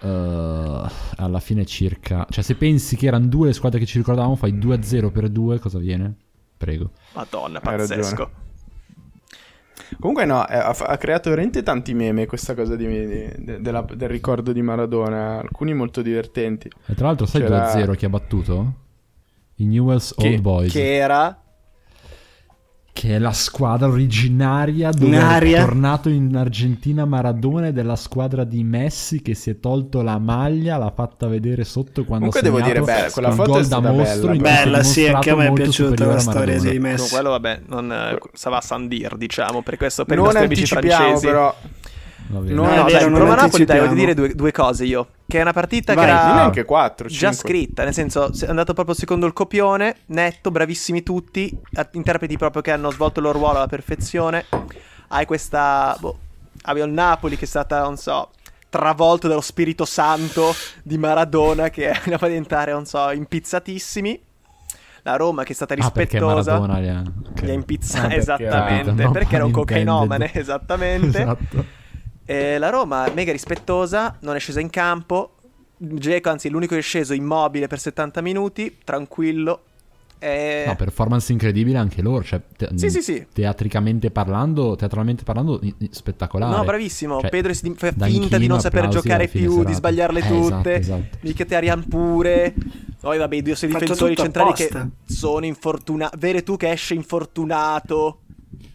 eh, alla fine circa... Cioè se pensi che erano due le squadre che ci ricordavamo, fai 2-0 per 2, cosa viene? Prego. Madonna, Hai pazzesco. Comunque no, eh, ha, ha creato veramente tanti meme questa cosa di- di- de- della- del ricordo di Maradona, alcuni molto divertenti. E tra l'altro sai C'era- 2-0 chi ha battuto? I Newell's Chi? Old Boys. Che era Che è la squadra originaria dove Un'aria. è tornato in Argentina Maradona ed è la squadra di Messi che si è tolto la maglia, l'ha fatta vedere sotto quando Comunque devo dire, beh, quella col foto gol è da stata mostro bella. Bella, sì, anche a me è piaciuta la a storia Maradona. dei No, Messi. quello vabbè, non, eh, stava a San Dir, diciamo, per questo per i non nostri amici francesi. però, Va bene. No, no, vero, dai, non Roma-Napoli, dai, voglio dire due, due cose io. Che è una partita Vai. che era neanche 4, già scritta, nel senso, è andato proprio secondo il copione, netto, bravissimi tutti, a- interpreti proprio che hanno svolto il loro ruolo alla perfezione. Hai questa, boh, avevo il Napoli che è stata, non so, travolto dallo Spirito Santo di Maradona che la fa diventare, non so, impizzatissimi. La Roma che è stata Ah, perché rispettosa. Maradona li ha... ok. Li ha impizza- Ah, perché- esattamente, Ah, perché era un no, cocainomane, esattamente. esatto. E la Roma, mega rispettosa, non è scesa in campo. Dzeko, anzi, l'unico che è sceso immobile per 70 minuti, tranquillo. E... No, performance incredibile anche loro, cioè te- Sì, sì, sì. teatricamente parlando, teatralmente parlando, i- i- spettacolare. No, bravissimo. Cioè, Pedro si fa finta di non saper giocare più, di serata. sbagliarle Eh, tutte. esatto, esatto. Pure. Poi vabbè, i due sei difensori centrali che sono infortunati. Vere tu che esce infortunato.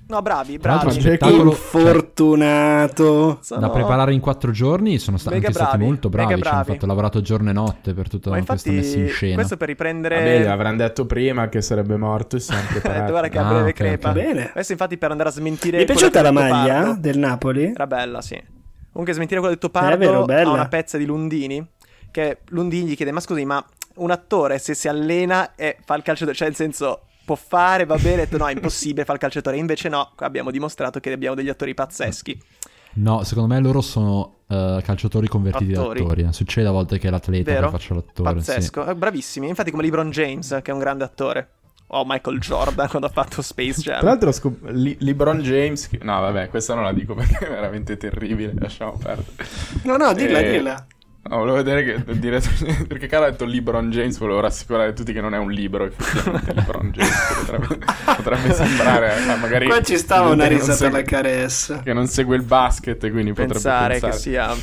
No, bravi, bravi. Spettacolo, cioè, Infortunato. Sono- da preparare in quattro giorni sono sta- anche stati bravi, molto bravi. mega Ci hanno bravi. fatto lavorato giorno e notte per tutta Ma questa infatti, messa in scena. questo per riprendere. Vabbè, l'avranno detto prima che sarebbe morto e sono Eh, preparati. guarda che a Ah, breve ok, crepa. ok. Bene. Adesso infatti per andare a smentire Mi è piaciuta la maglia Pardo- del Napoli? Era bella, sì. Comunque smentire quello detto Pardo È vero, bella. ha una pezza di Lundini che Lundini gli chiede "Ma scusi, ma un attore se si allena e fa il calciatore, cioè nel senso può fare, va bene?" Detto "No, è impossibile fare il calciatore". Invece no, abbiamo dimostrato che abbiamo degli attori pazzeschi. No, secondo me loro sono eh, calciatori convertiti Attori. da attori. eh. Succede a volte che è l'atleta Vero? che faccia l'attore. sì. Pazzesco. Eh, Bravissimi. Infatti come LeBron James, che è un grande attore. O Michael Jordan quando ha fatto Space Jam. Tra l'altro, scop- Li- LeBron James. No, vabbè, questa non la dico perché è veramente terribile. Lasciamo perdere. No, no, dilla, Eh, dilla. No, volevo vedere che. Dire, perché Caro ha detto LeBron James. Volevo rassicurare tutti che non è un libro, effettivamente. LeBron James. Potrebbe, potrebbe sembrare. eh, magari. Qua ci stava una risata segue- alla caressa. Che non segue il basket, e quindi potrebbe pensare, pensare. che sia.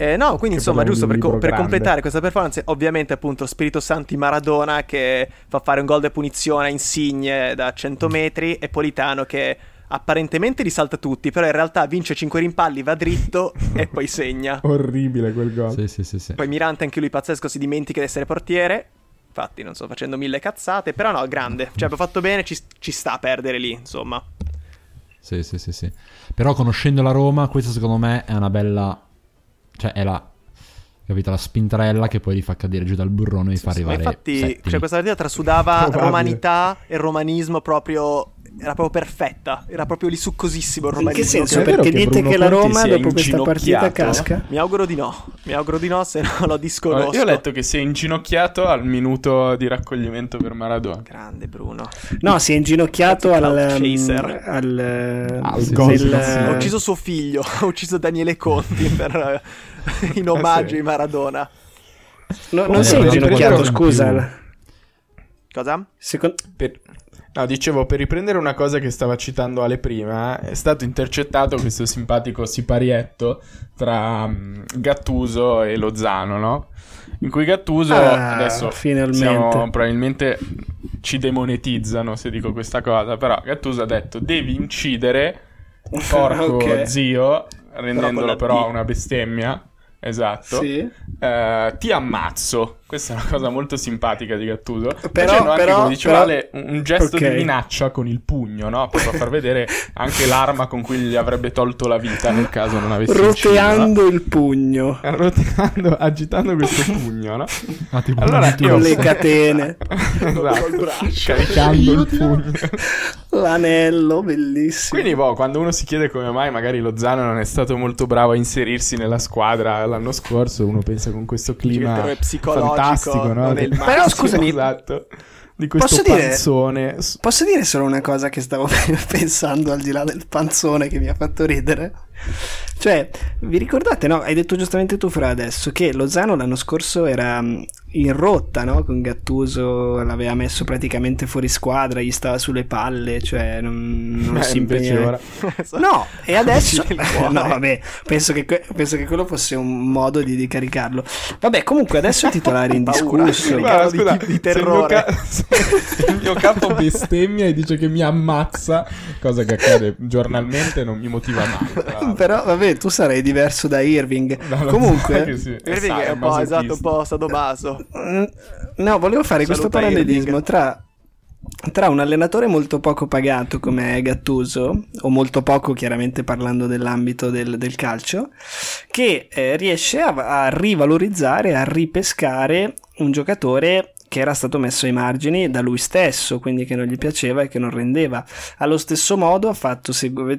Eh, no, quindi Che insomma, giusto per, co- per completare questa performance, ovviamente, appunto, Spirito Santi Maradona che fa fare un gol di punizione a Insigne da 100 metri e Politano che apparentemente li salta tutti, però in realtà vince 5 rimpalli, va dritto e poi segna. Orribile quel gol. Sì, sì, sì, sì. Poi Mirante, anche lui pazzesco, si dimentica di essere portiere. Infatti, non sto facendo mille cazzate, però no, grande. Cioè, abbiamo fatto bene, ci, ci sta a perdere lì, insomma. Sì, sì, sì, sì. Però conoscendo la Roma, questa secondo me è una bella... Cioè, è la... Capito? La spintarella che poi li fa cadere giù dal burrone e li fa Ma arrivare infatti, settimi. cioè, questa partita trasudava romanità e romanismo proprio. Era proprio perfetta. Era proprio lì succosissimo il In che romanismo. senso? Vero Perché che dite che la Roma dopo questa partita casca? Mi auguro di no. Mi auguro di no, se no lo disconosco. Io ho letto che si è inginocchiato al minuto di raccoglimento per Maradona. Grande Bruno. No, si è inginocchiato Cloud al, chaser. al, al Al sì, del-. Ha ucciso suo figlio. Ha ucciso Daniele Conti per, eh, in omaggio sì. di Maradona. No, Eh, non si è no, inginocchiato, scusa. Cosa? Secondo... Per- No, dicevo, per riprendere una cosa che stava citando Ale prima, è stato intercettato questo simpatico siparietto tra mm, Gattuso e Lozano, no? In cui Gattuso Ah, adesso finalmente. siamo- probabilmente ci demonetizzano se dico questa cosa, però Gattuso ha detto devi incidere porco Ok. zio, rendendolo però D. una bestemmia. Esatto. Sì. Eh, ti ammazzo. Questa è una cosa molto simpatica di Gattuso. Però- Facendo anche, però- come diceva però- Ale, un gesto Ok. di minaccia con il pugno, no? Per far vedere anche l'arma con cui gli avrebbe tolto la vita nel caso non avesse? Roteando il pugno. Roteando, agitando questo pugno, no? Ah, tipo Allora, io- Con le catene. esatto. Caricando il pugno. L'anello, bellissimo. Quindi, boh, quando uno si chiede come mai magari Lozano non è stato molto bravo a inserirsi nella squadra l'anno scorso, uno pensa con questo clima terrore psicologico fantastico, no? Del- massimo. Però, scusami, esatto. Di questo Posso dire- panzone. S- Posso dire solo una cosa che stavo pensando al di là del panzone che mi ha fatto ridere? Cioè, vi ricordate, no? Hai detto giustamente tu, Fra, adesso che Lozano l'anno scorso era mh, in rotta, no? Con Gattuso l'aveva messo praticamente fuori squadra, gli stava sulle palle, cioè non, non Eh, si impegnava. No, e adesso... No, vabbè, penso che, que- penso che quello fosse un modo di, di caricarlo. Vabbè, comunque adesso è titolare indiscusso. Guarda, di- scusa, di se il terrore. mio ca- se il mio capo bestemmia e dice che mi ammazza, cosa che accade giornalmente, non mi motiva mai. Però vabbè, tu sarai diverso da Irving. No, Comunque, sì, Irving è un po', esatto, un po' sadomaso. mm, no, volevo fare questo Saluta parallelismo Irving. tra, tra un allenatore molto poco pagato come Gattuso, o molto poco chiaramente parlando dell'ambito del, del calcio, che eh, riesce a, a rivalorizzare, a ripescare un giocatore che era stato messo ai margini da lui stesso, quindi che non gli piaceva e che non rendeva. Allo stesso modo ha fatto,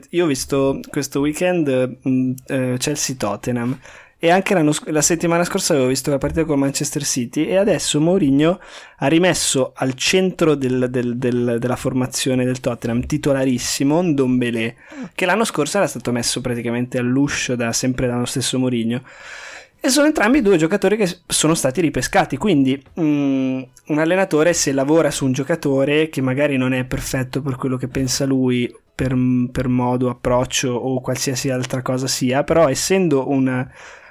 io ho visto questo weekend mm, eh, Chelsea-Tottenham e anche la settimana scorsa avevo visto la partita con Manchester City e adesso Mourinho ha rimesso al centro del- del- del- della formazione del Tottenham titolarissimo Ndombele che l'anno scorso era stato messo praticamente all'uscio da, sempre dallo stesso Mourinho e sono entrambi due giocatori che sono stati ripescati quindi mm, un allenatore se lavora su un giocatore che magari non è perfetto per quello che pensa lui per, per modo, approccio o qualsiasi altra cosa sia però essendo un,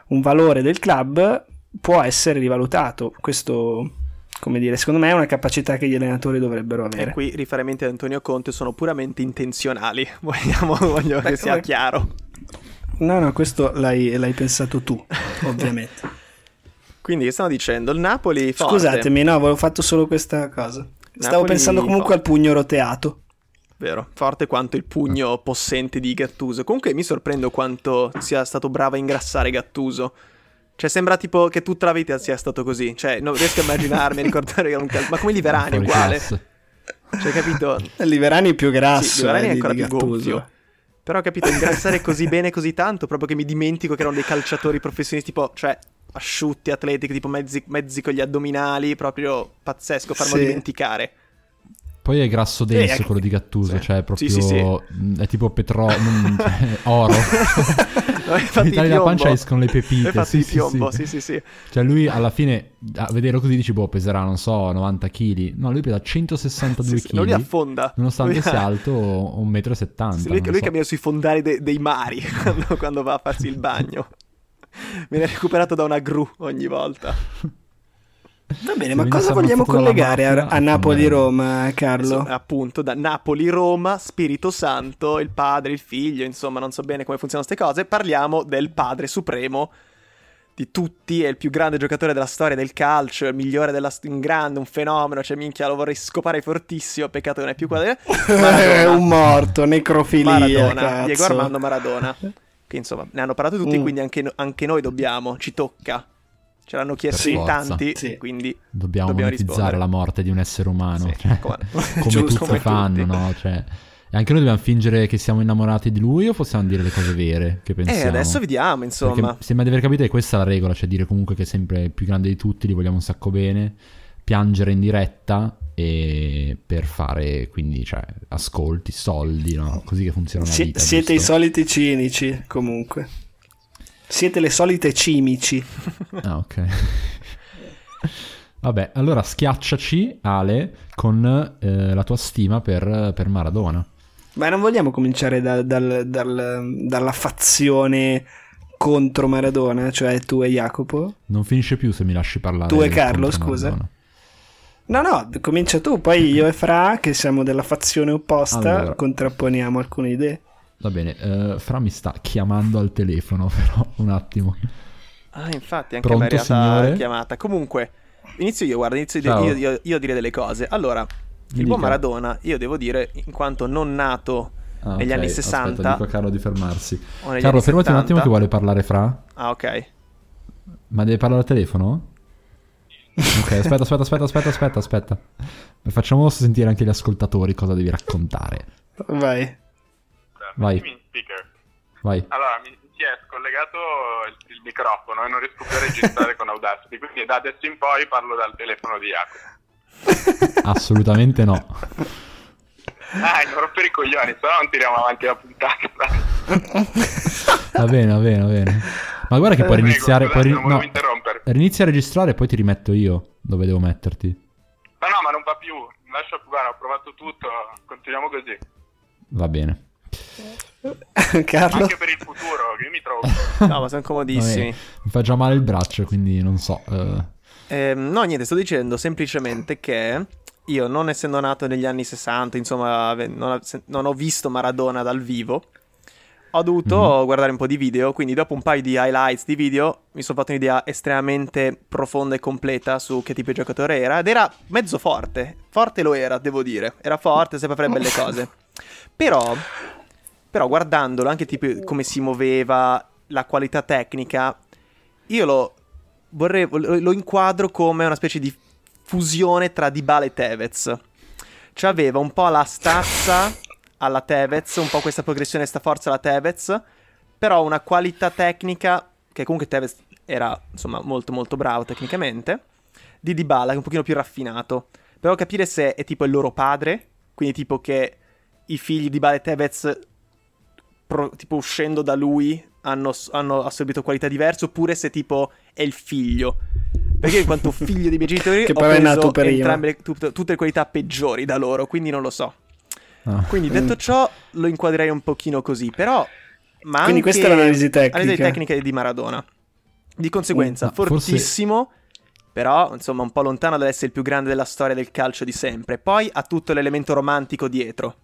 un valore del club può essere rivalutato questo come dire secondo me è una capacità che gli allenatori dovrebbero E avere qui riferimenti ad Antonio Conte sono puramente intenzionali. Vogliamo, voglio Beh, che sia chiaro. No no questo l'hai, l'hai pensato tu ovviamente Quindi, che stiamo dicendo? Il Napoli forte. Scusatemi, no, avevo fatto solo questa cosa. Stavo Napoli pensando comunque forte. al pugno roteato. Vero, forte quanto il pugno possente di Gattuso. Comunque mi sorprendo quanto sia stato bravo a ingrassare Gattuso. Cioè, sembra tipo che tutta la vita sia stato così. Cioè, non riesco a immaginarmi, a ricordare che era un cal- Ma come Liverani, uguale. Cioè, capito? Liverani è più grasso. Sì, Liverani eh, è di- ancora di più Gattuso. gonfio. Però ho capito, ingrassare così bene, così tanto, proprio che mi dimentico che erano dei calciatori professionisti, tipo, cioè, asciutti, atletici, tipo mezzi, mezzi con gli addominali, proprio pazzesco, farmo Sì. dimenticare. Poi è grasso denso anche- quello di Gattuso, sì. cioè proprio... Sì, sì, sì. mh, È tipo petro... non- cioè, oro. Infatti Dai, il da pancia escono le pepite. Infatti Sì, piombo, sì. sì, sì. Cioè lui alla fine, a vederlo così dici, boh, peserà, non so, 90 kg. No, lui pesa 162 Sì, sì, Non li kg. affonda. Nonostante Lui- sia alto 1,70 m. Sì, lui, lui cammina sui fondali de- dei mari quando, quando va a farsi il bagno. Viene recuperato da una gru ogni volta. Va bene, ma cosa vogliamo collegare a, mafia, a Napoli-Roma, Insomma, Carlo? appunto, da Napoli-Roma, Spirito Santo, il padre, il figlio, insomma, non so bene come funzionano queste cose. Parliamo del padre supremo di tutti, è il più grande giocatore della storia del calcio, è il migliore della st- un grande, un fenomeno, cioè minchia, lo vorrei scopare fortissimo, peccato che non è più qua. È un morto, necrofilia. Maradona, cazzo. Diego Armando Maradona. Che insomma, ne hanno parlato tutti, Mm. quindi anche, no- anche noi dobbiamo, ci tocca. Ce l'hanno chiesto in tanti, Sì. quindi Dobbiamo, Dobbiamo monetizzare rispondere. la morte di un essere umano. Sì, cioè, come- come giusto, tutti come fanno, tutti. no? Cioè, e anche noi dobbiamo fingere che siamo innamorati di lui o possiamo dire le cose vere che pensiamo? Eh, adesso vediamo, insomma. Perché sembra di aver capito che questa è la regola, cioè dire comunque che è sempre il più grande di tutti, li vogliamo un sacco bene, piangere in diretta e per fare quindi cioè, ascolti, soldi, no? Così che funziona la vita. siete i giusto? soliti cinici, comunque. Siete le solite cimici. Ah, ok. Vabbè, allora schiacciaci, Ale, con eh, la tua stima per, per Maradona. Ma non vogliamo cominciare da- dal- dal- dalla fazione contro Maradona, cioè tu e Jacopo? Non finisce più se mi lasci parlare. Tu e Carlo, scusa. Maradona. No, no, comincia tu, poi io e Fra, che siamo della fazione opposta, Allora. contrapponiamo alcune idee. Va bene, eh, Fra mi sta chiamando al telefono, però un attimo. Ah, infatti, anche Pronto, a me è arrivata signore? la chiamata. Comunque, inizio io, guarda, inizio Ciao. io, io- io a dire delle cose. Allora, il Mi buon dica. Maradona, io devo dire, in quanto non nato Ah, negli ok, anni Aspetta, 60 dico a Carlo di fermarsi. Carlo, fermati un 70 attimo che vuole parlare fra. Ah, ok. Ma deve parlare al telefono? Ok, aspetta, aspetta, aspetta, aspetta, aspetta, aspetta. Facciamo sentire anche gli ascoltatori cosa devi raccontare. Vai. Vai. Vai. Allora, mi si è scollegato il, il microfono e non riesco più a registrare con Audacity, quindi da adesso in poi parlo dal telefono di Jacopo. Assolutamente no. Dai, non rompere i coglioni, se no non tiriamo avanti la puntata. Va bene, va bene, va bene. Ma guarda che puoi Prego, riniziare. scusate, Puoi ri- no, rinizia a registrare e poi ti rimetto io dove devo metterti. Ma no, ma non va più. Lascia guarda, ho provato tutto, continuiamo così. Va bene. Carlo. Anche per il futuro, che io mi trovo. No, ma sono comodissimi. Vabbè, mi fa già male il braccio, quindi non so. eh. Ehm, no, niente, sto dicendo semplicemente che io, non essendo nato negli anni 60, insomma, non, non ho visto Maradona dal vivo, ho dovuto guardare un po' di video, quindi dopo un paio di highlights di video mi sono fatto un'idea estremamente profonda e completa su che tipo di giocatore era, ed era mezzo forte, forte lo era, devo dire, era forte, sapeva fare belle cose. Però, però guardandolo, anche tipo come si muoveva, la qualità tecnica, io lo vorrei, lo inquadro come una specie di fusione tra Dybala e Tevez. Cioè aveva un po' la stazza alla Tevez, un po' questa progressione sta forza alla Tevez, però una qualità tecnica che comunque Tevez era insomma molto molto bravo tecnicamente, di Dybala che è un pochino più raffinato. Però capire se è tipo il loro padre, quindi tipo che i figli di Dybala e Tevez pro- tipo uscendo da lui hanno, hanno assorbito qualità diverse oppure se tipo è il figlio. Perché in quanto figlio dei miei genitori Che ho però è nato prima. entrambe le- tut- tutte le qualità peggiori da loro, quindi non lo so. Ah. Quindi detto ciò lo inquadrerei un pochino così, però... Ma Quindi questa è l'analisi tecnica. Analisi tecnica di Maradona. Di conseguenza, Mm, ma forse- fortissimo, però insomma un po' lontano dall'essere il più grande della storia del calcio di sempre. Poi ha tutto l'elemento romantico dietro,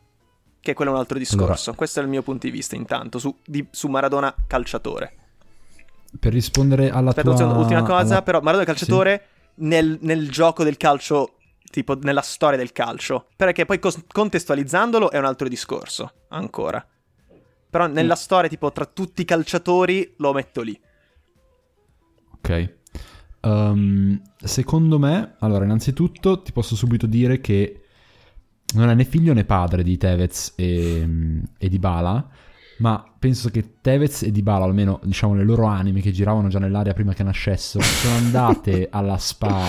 che quello è un altro discorso. Questo è il mio punto di vista intanto, su, di- su Maradona calciatore. Per rispondere alla Aspetta, tua... secondo, ultima cosa, alla- però Maradona calciatore nel, nel gioco del calcio, tipo nella storia del calcio. Perché poi cos- contestualizzandolo è un altro discorso, ancora. Però nella storia, tipo, tra tutti i calciatori, lo metto lì. Ok. Ehm, secondo me, allora, innanzitutto ti posso subito dire che non è né figlio né padre di Tevez e, e di Bala, ma penso che Tevez e Dybala, almeno diciamo le loro anime che giravano già nell'aria prima che nascessero, sono andate alla spa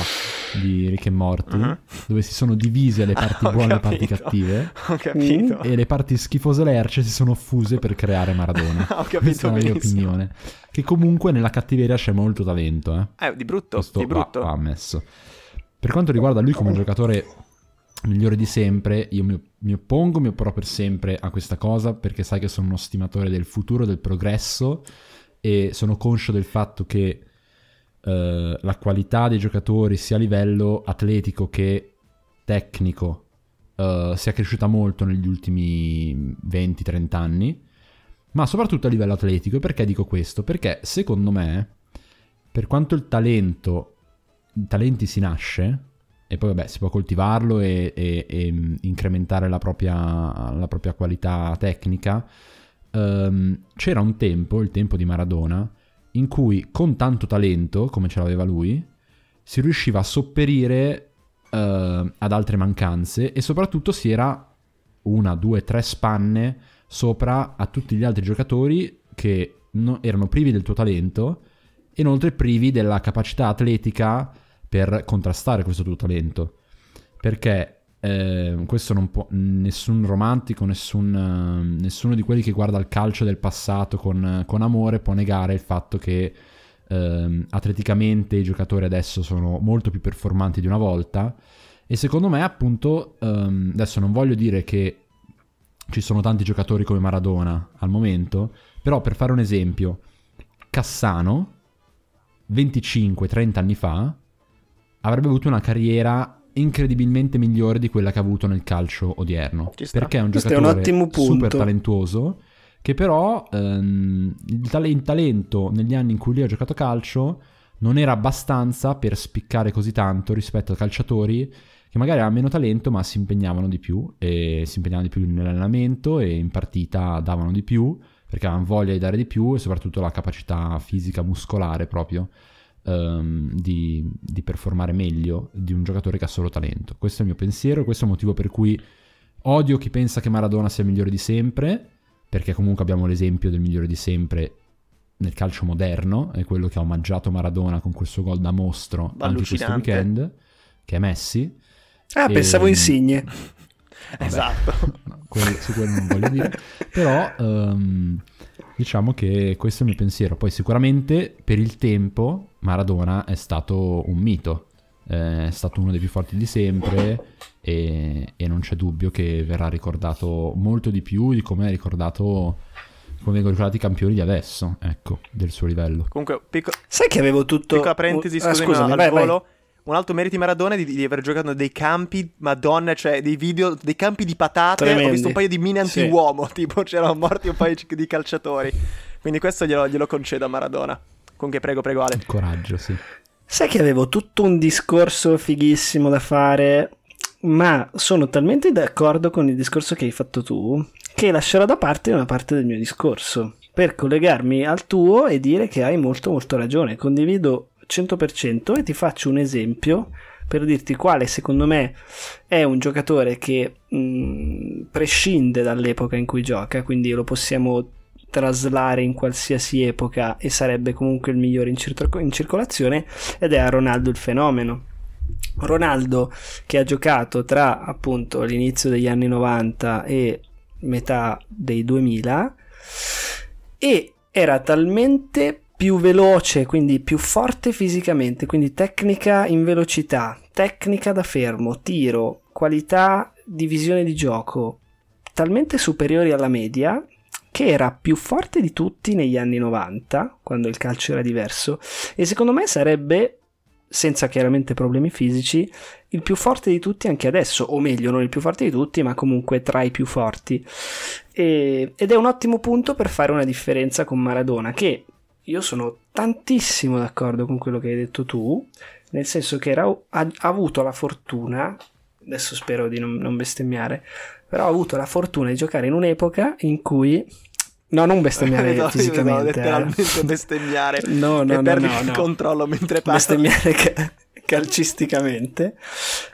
di Rick e Morty, Mhm. dove si sono divise le parti buone e le parti cattive, Ho capito. e le parti schifose lerce si sono fuse per creare Maradona. Ho capito Questa è la mia benissimo. opinione. Che comunque nella cattiveria c'è molto talento, eh. Eh, di brutto, Questo di va, brutto. va ammesso. Per quanto riguarda lui come giocatore migliore di sempre, io mi, mi oppongo, mi opporrò per sempre a questa cosa perché sai che sono uno stimatore del futuro, del progresso e sono conscio del fatto che eh, la qualità dei giocatori sia a livello atletico che tecnico eh, sia cresciuta molto negli ultimi 20-30 anni, ma soprattutto a livello atletico. Perché dico questo? Perché secondo me, per quanto il talento, i talenti si nasce, e poi vabbè si può coltivarlo e, e- e, mh, incrementare la propria, la propria qualità tecnica, ehm, c'era un tempo, il tempo di Maradona, in cui con tanto talento, come ce l'aveva lui, si riusciva a sopperire eh, ad altre mancanze e soprattutto si era una, due, tre spanne sopra a tutti gli altri giocatori che no- erano privi del tuo talento e inoltre privi della capacità atletica per contrastare questo tuo talento. Perché eh, questo non può, nessun romantico, nessun, eh, nessuno di quelli che guarda il calcio del passato con, con amore può negare il fatto che ehm, atleticamente i giocatori adesso sono molto più performanti di una volta. E secondo me, appunto, ehm, adesso non voglio dire che ci sono tanti giocatori come Maradona al momento, però per fare un esempio, Cassano, 25-30 anni fa, avrebbe avuto una carriera incredibilmente migliore di quella che ha avuto nel calcio odierno. Perché è un Questo è un giocatore ottimo punto. super talentuoso che però ehm, il, tale- il talento negli anni in cui lui ha giocato calcio non era abbastanza per spiccare così tanto rispetto a calciatori che magari avevano meno talento ma si impegnavano di più e si impegnavano di più nell'allenamento e in partita davano di più perché avevano voglia di dare di più e soprattutto la capacità fisica muscolare proprio ehm, di, di performare meglio di un giocatore che ha solo talento. Questo è il mio pensiero, questo è il motivo per cui odio chi pensa che Maradona sia il migliore di sempre, perché comunque abbiamo l'esempio del migliore di sempre nel calcio moderno, è quello che ha omaggiato Maradona con quel suo gol da mostro anche questo weekend, che è Messi. Ah, E- pensavo Insigne. Vabbè, Esatto. no, quello- su quello non voglio dire. Però ehm, diciamo che questo è il mio pensiero. Poi sicuramente per il tempo Maradona è stato un mito. Eh, È stato uno dei più forti di sempre e, e non c'è dubbio che verrà ricordato molto di più di come è ricordato come vengono ricordati i campioni di adesso, ecco, del suo livello. Comunque, picco- Sai che avevo tutto... piccola parentesi, Ah, scusami, scusami, al vai, vai. Un altro merito di Maradona è di, di aver giocato dei campi, madonna, cioè dei video, dei campi di patate. Tremendi. Ho visto un paio di mine Sì. anti-uomo, tipo c'erano morti un paio di calciatori. Quindi questo glielo, glielo concedo a Maradona. Comunque prego, prego Ale. Il coraggio, sì. Sai che avevo tutto un discorso fighissimo da fare, ma sono talmente d'accordo con il discorso che hai fatto tu che lascerò da parte una parte del mio discorso per collegarmi al tuo e dire che hai molto molto ragione. Condivido 100% e ti faccio un esempio per dirti quale secondo me è un giocatore che mh, prescinde dall'epoca in cui gioca, quindi lo possiamo traslare in qualsiasi epoca e sarebbe comunque il migliore in, circo- in circolazione ed è a Ronaldo il fenomeno. Ronaldo che ha giocato tra appunto l'inizio degli anni 90 e metà dei 2000 e era talmente più veloce, quindi più forte fisicamente, quindi tecnica in velocità, tecnica da fermo, tiro, qualità di visione di gioco talmente superiori alla media che era più forte di tutti negli anni 90, quando il calcio era diverso, e secondo me sarebbe, senza chiaramente problemi fisici, il più forte di tutti anche adesso, o meglio, non il più forte di tutti, ma comunque tra i più forti. E- ed è un ottimo punto per fare una differenza con Maradona, che io sono tantissimo d'accordo con quello che hai detto tu, nel senso che era- ha, avuto la fortuna, adesso spero di non, non bestemmiare, però ha avuto la fortuna di giocare in un'epoca in cui... No, non bestemmiare Vedo- fisicamente. eh. letteralmente bestemmiare. No, no, e no, perdi no, il no. controllo mentre parli. bestemmiare ca- calcisticamente,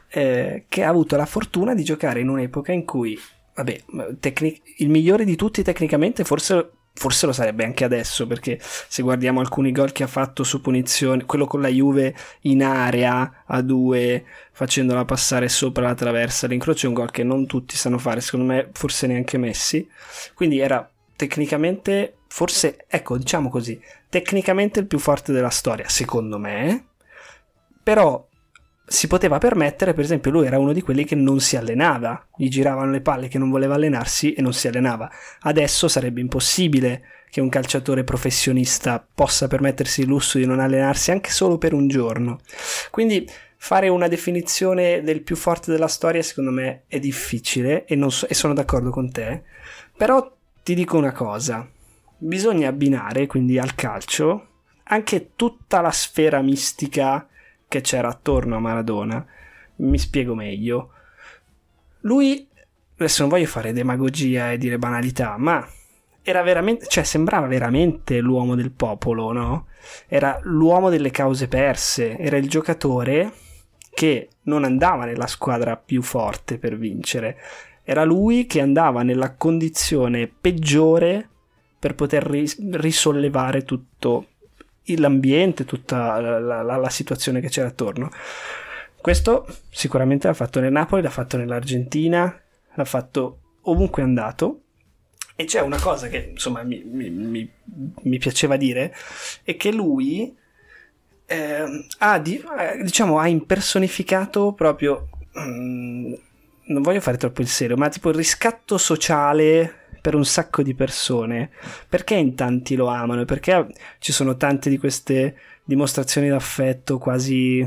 eh, che ha avuto la fortuna di giocare in un'epoca in cui, vabbè, tecni- il migliore di tutti tecnicamente forse, forse lo sarebbe anche adesso, perché se guardiamo alcuni gol che ha fatto su punizione, quello con la Juve in area a due, facendola passare sopra la traversa, l'incrocio è un gol che non tutti sanno fare, secondo me forse neanche Messi, quindi era tecnicamente, forse, ecco, diciamo così, tecnicamente il più forte della storia, secondo me, però si poteva permettere, per esempio, lui era uno di quelli che non si allenava, gli giravano le palle che non voleva allenarsi e non si allenava. Adesso sarebbe impossibile che un calciatore professionista possa permettersi il lusso di non allenarsi anche solo per un giorno. Quindi fare una definizione del più forte della storia secondo me è difficile e, so- e sono d'accordo con te, però ti dico una cosa, bisogna abbinare quindi al calcio anche tutta la sfera mistica che c'era attorno a Maradona. Mi spiego meglio. Lui, adesso non voglio fare demagogia e dire banalità, ma era veramente, cioè sembrava veramente l'uomo del popolo, no? Era l'uomo delle cause perse, era il giocatore che non andava nella squadra più forte per vincere, era lui che andava nella condizione peggiore per poter ris- risollevare tutto l'ambiente, tutta la, la- la- situazione che c'era attorno. Questo sicuramente l'ha fatto nel Napoli, l'ha fatto nell'Argentina, l'ha fatto ovunque è andato. E c'è una cosa che insomma mi, mi- mi- piaceva dire, è che lui eh, ha, di- eh, diciamo, ha impersonificato proprio, mm, non voglio fare troppo il serio, ma tipo il riscatto sociale per un sacco di persone, perché in tanti lo amano? Perché ci sono tante di queste dimostrazioni d'affetto quasi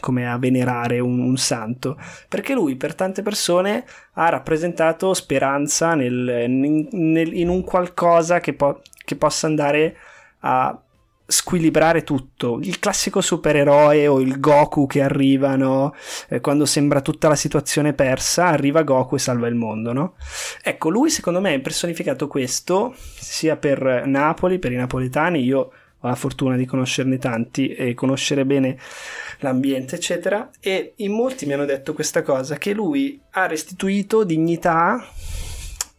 come a venerare un, un, santo, perché lui per tante persone ha rappresentato speranza nel, nel, in un qualcosa che, po- che possa andare a squilibrare tutto. Il classico supereroe o il Goku che arriva, no? Eh, quando sembra tutta la situazione persa, arriva Goku e salva il mondo, no? Ecco, lui secondo me ha impersonificato questo sia per Napoli, per i napoletani, io ho la fortuna di conoscerne tanti e conoscere bene l'ambiente, eccetera, e in molti mi hanno detto questa cosa, che lui ha restituito dignità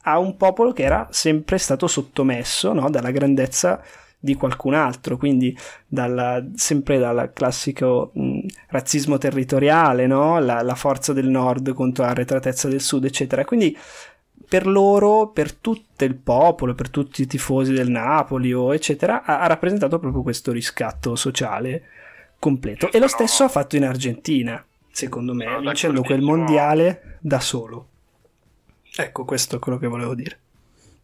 a un popolo che era sempre stato sottomesso no? dalla grandezza di qualcun altro, quindi dalla, sempre dal classico mh, razzismo territoriale, no? la, la, forza del nord contro la retratezza del sud, eccetera. Quindi per loro, per tutto il popolo, per tutti i tifosi del Napoli, o eccetera, ha, ha rappresentato proprio questo riscatto sociale completo. E lo stesso ha fatto in Argentina, secondo me, vincendo quel mondiale da solo. Ecco, questo è quello che volevo dire.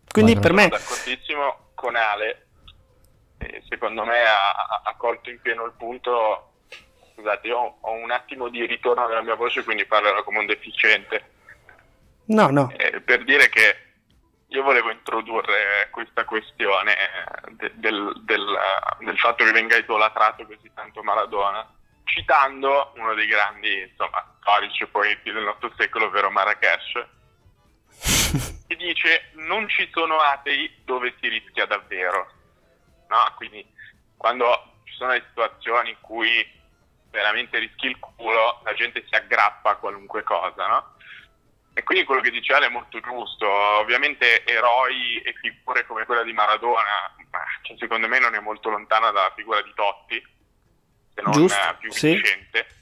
Quindi per me... Sono d'accordissimo con Ale secondo me ha, ha, colto in pieno il punto. Scusate, io ho un attimo di ritorno della mia voce, quindi parlerò come un deficiente. No, no. Eh, per dire che io volevo introdurre questa questione de, del, del, del, fatto che venga idolatrato così tanto Maradona, citando uno dei grandi insomma, storici e poeti del nostro secolo, ovvero Marrakesh, che dice non ci sono atei dove si rischia davvero no? Quindi quando ci sono le situazioni in cui veramente rischi il culo, la gente si aggrappa a qualunque cosa, no? E quindi quello che dice Ale è molto giusto. Ovviamente eroi e figure come quella di Maradona, che secondo me non è molto lontana dalla figura di Totti, se non Giusto, più vincente, sì.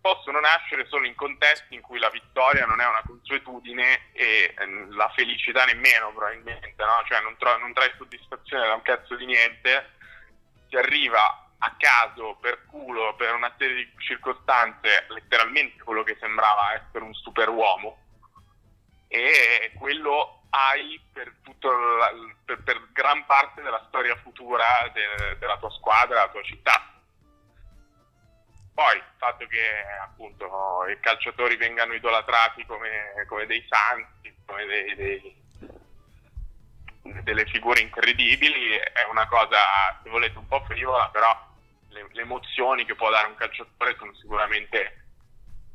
Possono nascere solo in contesti in cui la vittoria non è una consuetudine e ehm, la felicità nemmeno probabilmente, no? Cioè non, tro- non trai soddisfazione da un cazzo di niente, si arriva a caso, per culo, per una serie di circostanze, letteralmente quello che sembrava essere un superuomo e quello hai per, la, per, per gran parte della storia futura de, della tua squadra, della tua città. Poi il fatto che appunto i calciatori vengano idolatrati come, come dei santi, come dei, dei, delle figure incredibili, è una cosa, se volete, un po' frivola, però le, le emozioni che può dare un calciatore sono sicuramente,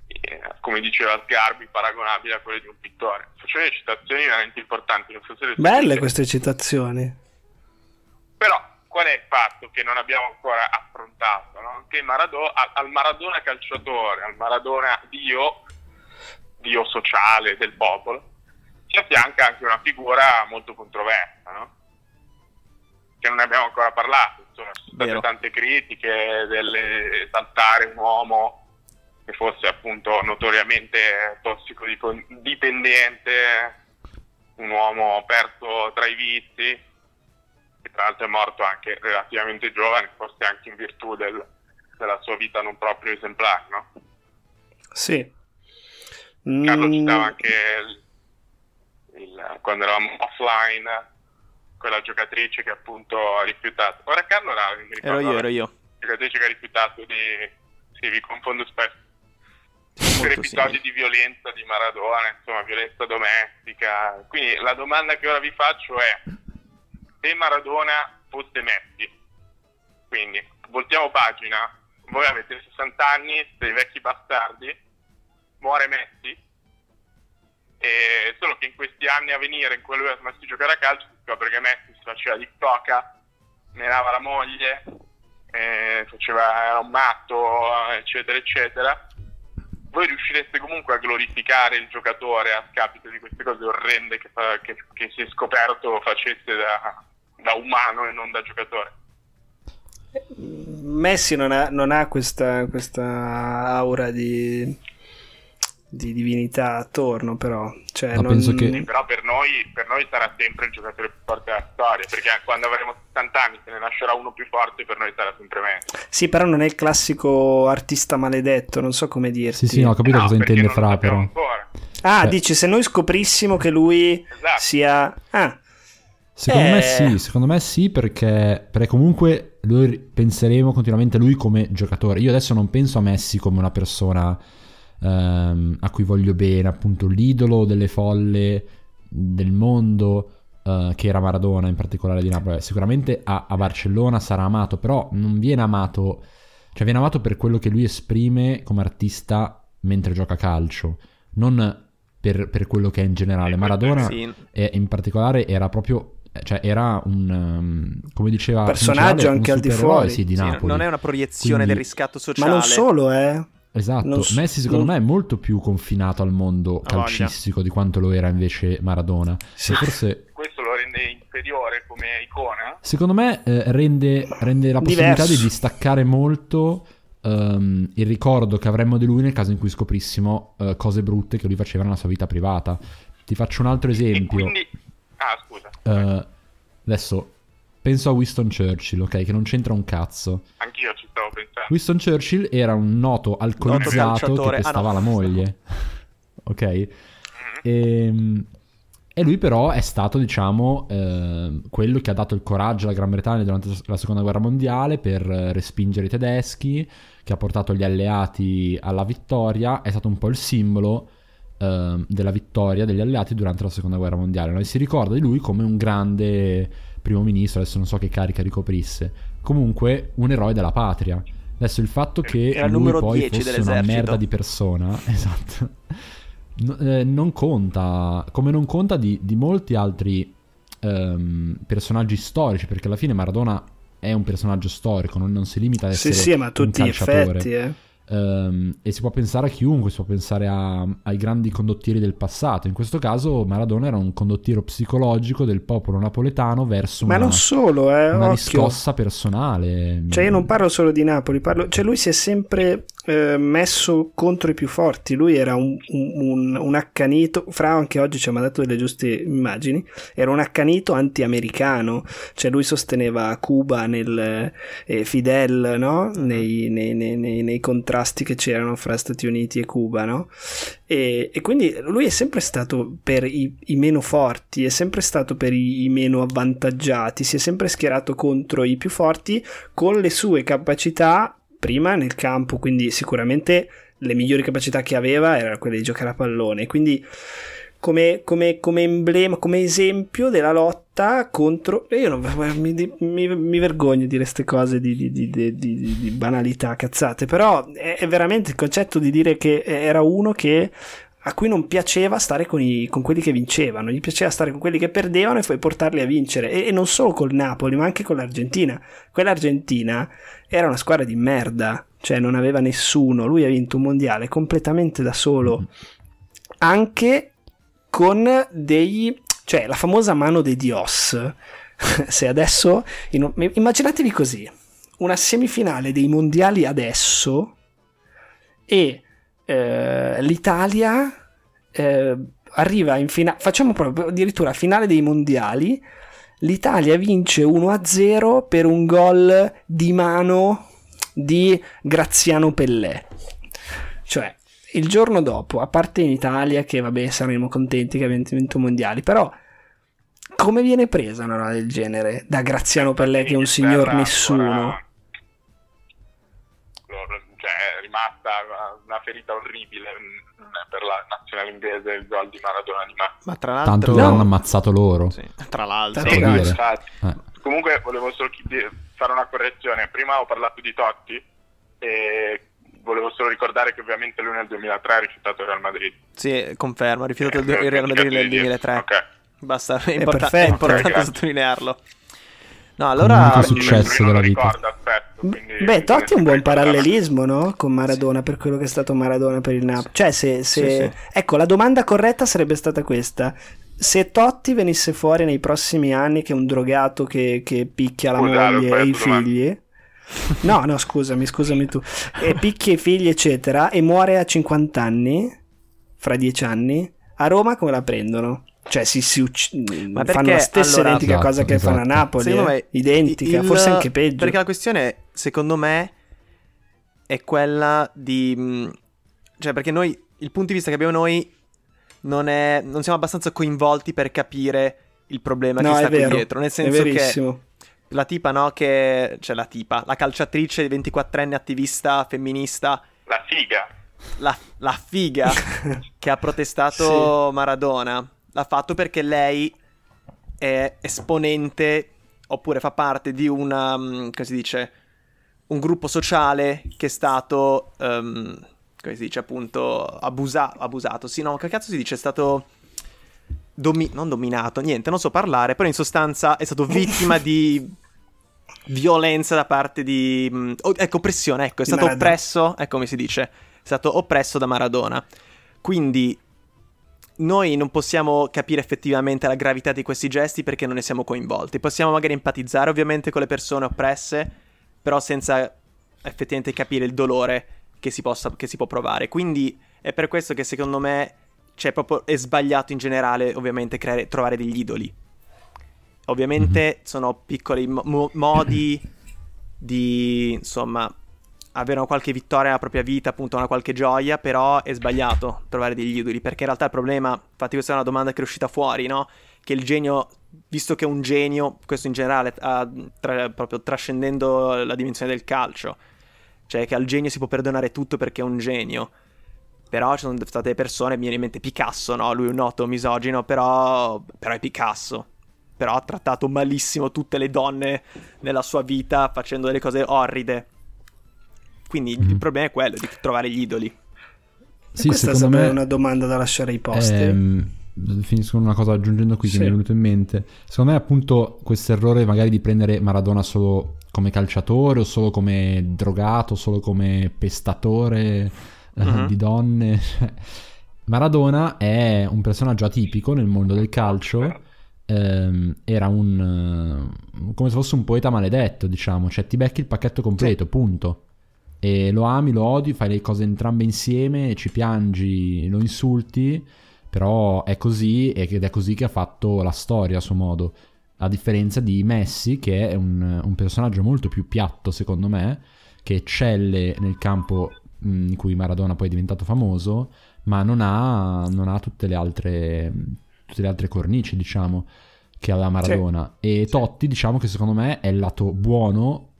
eh, come diceva Sgarbi, paragonabili a quelle di un pittore. Faccio delle citazioni veramente importanti. Non so se Belle queste citazioni. Però qual è il fatto che non abbiamo ancora affrontato? No? Che Maradona, al Maradona calciatore, al Maradona Dio, Dio sociale del popolo, si affianca anche una figura molto controversa, no? che non ne abbiamo ancora parlato. Insomma, ci sono state tante critiche dell'esaltare un uomo che fosse appunto notoriamente tossicodipendente, un uomo perso tra i vizi che tra l'altro è morto anche relativamente giovane, forse anche in virtù del, della sua vita non proprio esemplare, no? Sì. Carlo mm. citava anche il, il, quando eravamo offline quella giocatrice che appunto ha rifiutato. Ora Carlo era, mi ricordo, ero io, ero io. Giocatrice che ha rifiutato di... Sì, vi confondo spesso. Per episodi simile. di violenza di Maradona, insomma, violenza domestica. Quindi la domanda che ora vi faccio è se Maradona fosse Messi. Quindi, voltiamo pagina, voi avete 60 anni, siete vecchi bastardi, muore Messi, e solo che in questi anni a venire, in cui lui ha smesso di giocare a calcio, si scopre che Messi si faceva di toca, menava la moglie, eh, faceva, era un matto, eccetera, eccetera. Voi riuscireste comunque a glorificare il giocatore a scapito di queste cose orrende che, fa, che, che si è scoperto facesse da, da umano e non da giocatore. Messi non ha, non ha questa, questa, aura di, di, divinità attorno, però. Cioè, non... che... sì, però per noi, per noi, sarà sempre il giocatore più forte della storia, perché quando avremo 60 anni se ne nascerà uno più forte, per noi sarà sempre Messi. Sì, però non è il classico artista maledetto, non so come dirti. Sì, sì, no, ho capito no, cosa intende Fra, però. Ancora. Ah, cioè, dici se noi scoprissimo che lui esatto. sia... Ah. Secondo eh... me sì, secondo me sì perché, perché comunque noi penseremo continuamente a lui come giocatore. Io adesso non penso a Messi come una persona ehm, a cui voglio bene, appunto l'idolo delle folle del mondo uh, che era Maradona in particolare di Napoli. Sicuramente a, a, Barcellona sarà amato, però non viene amato, cioè viene amato per quello che lui esprime come artista mentre gioca calcio, non per, per quello che è in generale. Maradona sì. è, in particolare era proprio cioè era un um, come diceva personaggio anche al di fuori sì, di Napoli. Sì, non è una proiezione Quindi... del riscatto sociale ma non solo eh Esatto, non, Messi secondo non... me è molto più confinato al mondo calcistico di quanto lo era invece Maradona. Sì. Forse... Questo lo rende inferiore come icona? Secondo me eh, rende, rende, la possibilità Diverso. di distaccare molto um, il ricordo che avremmo di lui nel caso in cui scoprissimo uh, cose brutte che lui faceva nella sua vita privata. Ti faccio un altro esempio. Quindi... Ah, scusa. Uh, adesso penso a Winston Churchill, ok, che non c'entra un cazzo. Anch'io ci stavo pensando. Winston Churchill era un noto alcolizzato noto che pestava ah, no. la moglie. ok? Mm-hmm. E, ehm, e, lui però è stato, diciamo, eh, quello che ha dato il coraggio alla Gran Bretagna durante la Seconda Guerra Mondiale per respingere i tedeschi, che ha portato gli alleati alla vittoria, è stato un po' il simbolo eh, della vittoria degli alleati durante la Seconda Guerra Mondiale. Noi si ricorda di lui come un grande primo ministro, adesso non so che carica ricoprisse, comunque un eroe della patria. Adesso il fatto che Era lui poi fosse una merda di persona, esatto, no, eh, non conta, come non conta di, di molti altri ehm, personaggi storici, perché alla fine Maradona è un personaggio storico, non, non si limita ad essere sì, sì, ma tutti un calciatore. Effetti, eh. Um, e si può pensare a chiunque, si può pensare a, ai grandi condottieri del passato. In questo caso Maradona era un condottiero psicologico del popolo napoletano verso Ma una, non solo, eh, una riscossa personale. Cioè io non parlo solo di Napoli, parlo... cioè lui si è sempre eh, messo contro i più forti. Lui era un, un, un, accanito, Fra anche oggi ci ha mandato delle giuste immagini, era un accanito anti-americano, cioè lui sosteneva Cuba nel eh, Fidel, no? nei, nei, nei, nei, contrasti che c'erano fra Stati Uniti e Cuba, no? E, e quindi lui è sempre stato per i, i, meno forti, è sempre stato per i, i meno avvantaggiati, si è sempre schierato contro i più forti con le sue capacità prima nel campo, quindi sicuramente le migliori capacità che aveva erano quelle di giocare a pallone. Quindi come, come, come emblema, come esempio della lotta contro... Io non, mi, mi, mi, vergogno di dire queste cose di, di, di, di, banalità, cazzate, però è, è veramente il concetto di dire che era uno che a cui non piaceva stare con, i, con, quelli che vincevano, gli piaceva stare con quelli che perdevano e poi portarli a vincere. E, e, non solo col Napoli, ma anche con l'Argentina. Quell'Argentina era una squadra di merda, cioè non aveva nessuno. Lui ha vinto un mondiale completamente da solo, anche con dei. cioè la famosa mano dei Dios. Se adesso. In, immaginatevi così: una semifinale dei mondiali adesso e eh, l'Italia eh, arriva in finale, facciamo proprio addirittura finale dei mondiali, l'Italia vince 1-0 per un gol di mano di Graziano Pellè. Cioè, il giorno dopo, a parte in Italia, che vabbè saremo contenti che abbiamo vinto i mondiali, però come viene presa una roba del genere da Graziano Pellè che è un signor nessuno? Rimasta una ferita orribile per la nazionale inglese il gol di Maradona di Max. Ma tra l'altro tanto no. l'hanno ammazzato loro. Sì. Tra l'altro, sì, no, eh. comunque volevo solo fare una correzione. Prima ho parlato di Totti e volevo solo ricordare che ovviamente lui nel 2003 ha rifiutato il Real Madrid. Sì, confermo, ha rifiutato eh, il Real Madrid nel 2003. Ok. Basta, è, import- è importante okay, sottolinearlo. No, allora... È successo della vita. Ricordo, aspetto, quindi, Beh, Totti è un buon parallelismo, no? Con Maradona, sì. per quello che è stato Maradona per il Napoli. Cioè, se... se... Sì, sì. Ecco, la domanda corretta sarebbe stata questa. Se Totti venisse fuori nei prossimi anni che è un drogato che, che picchia la Scusa, moglie e i figli... No, no, scusami, scusami tu. E picchia i figli, eccetera, e muore a 50 anni, fra 10 anni, a Roma come la prendono? Cioè, si, si ucc- Ma fanno la stessa allora, identica esatto, cosa che esatto. fanno a Napoli. Secondo eh? me, identica, il, forse anche peggio. Perché la questione, secondo me, è quella di. Mm, cioè, perché noi il punto di vista che abbiamo noi non, è, non siamo abbastanza coinvolti per capire il problema No, che sta qui vero, dietro. Nel È senso che la tipa, no, che... Cioè la tipa, la calciatrice 24enne attivista femminista, La figa. la, la figa che ha protestato Maradona, l'ha fatto perché lei è esponente oppure fa parte di una, mm, come si dice, un gruppo sociale che è stato, ehm, come si dice appunto, abusa- abusato. Sì, no, che cazzo si dice? È stato... domi- non dominato, niente, non so parlare, però in sostanza è stato vittima di violenza da parte di... oh, ecco, oppressione, ecco, è stato oppresso, ecco come si dice, è stato oppresso da Maradona. Quindi noi non possiamo capire effettivamente la gravità di questi gesti perché non ne siamo coinvolti. Possiamo magari empatizzare ovviamente con le persone oppresse, però senza effettivamente capire il dolore che si, possa- che si può provare. Quindi è per questo che secondo me cioè, proprio è sbagliato in generale ovviamente creare- trovare degli idoli. Ovviamente sono piccoli mo- modi di, insomma, avere una qualche vittoria nella propria vita, appunto una qualche gioia, però è sbagliato trovare degli idoli, perché in realtà il problema, infatti questa è una domanda che è uscita fuori, no? Che il genio, visto che è un genio, questo in generale, tra- proprio trascendendo la dimensione del calcio, cioè che al genio si può perdonare tutto perché è un genio. Però ci sono state persone, mi viene in mente Picasso, no? Lui è un noto misogino, però, però è Picasso. Però ha trattato malissimo tutte le donne nella sua vita facendo delle cose orride. Quindi il Mhm. problema è quello di trovare gli idoli. Sì, Questa è secondo sempre me... una domanda da lasciare ai posti. Ehm, finisco con una cosa aggiungendo qui che Sì. mi è venuto in mente. Secondo me, appunto, questo errore magari di prendere Maradona solo come calciatore, o solo come drogato, solo come pestatore Mhm. di donne. Maradona è un personaggio atipico nel mondo del calcio. ehm, era un eh, come se fosse un poeta maledetto, diciamo, cioè ti becchi il pacchetto completo, punto. E lo ami, lo odi, fai le cose entrambe insieme, ci piangi, lo insulti, però è così ed è così che ha fatto la storia a suo modo. A differenza di Messi, che è un, un personaggio molto più piatto, secondo me, che eccelle nel campo mh, in cui Maradona poi è diventato famoso, ma non ha, non ha tutte, le altre, tutte le altre cornici, diciamo, che aveva Maradona. E Totti, diciamo che secondo me è il lato buono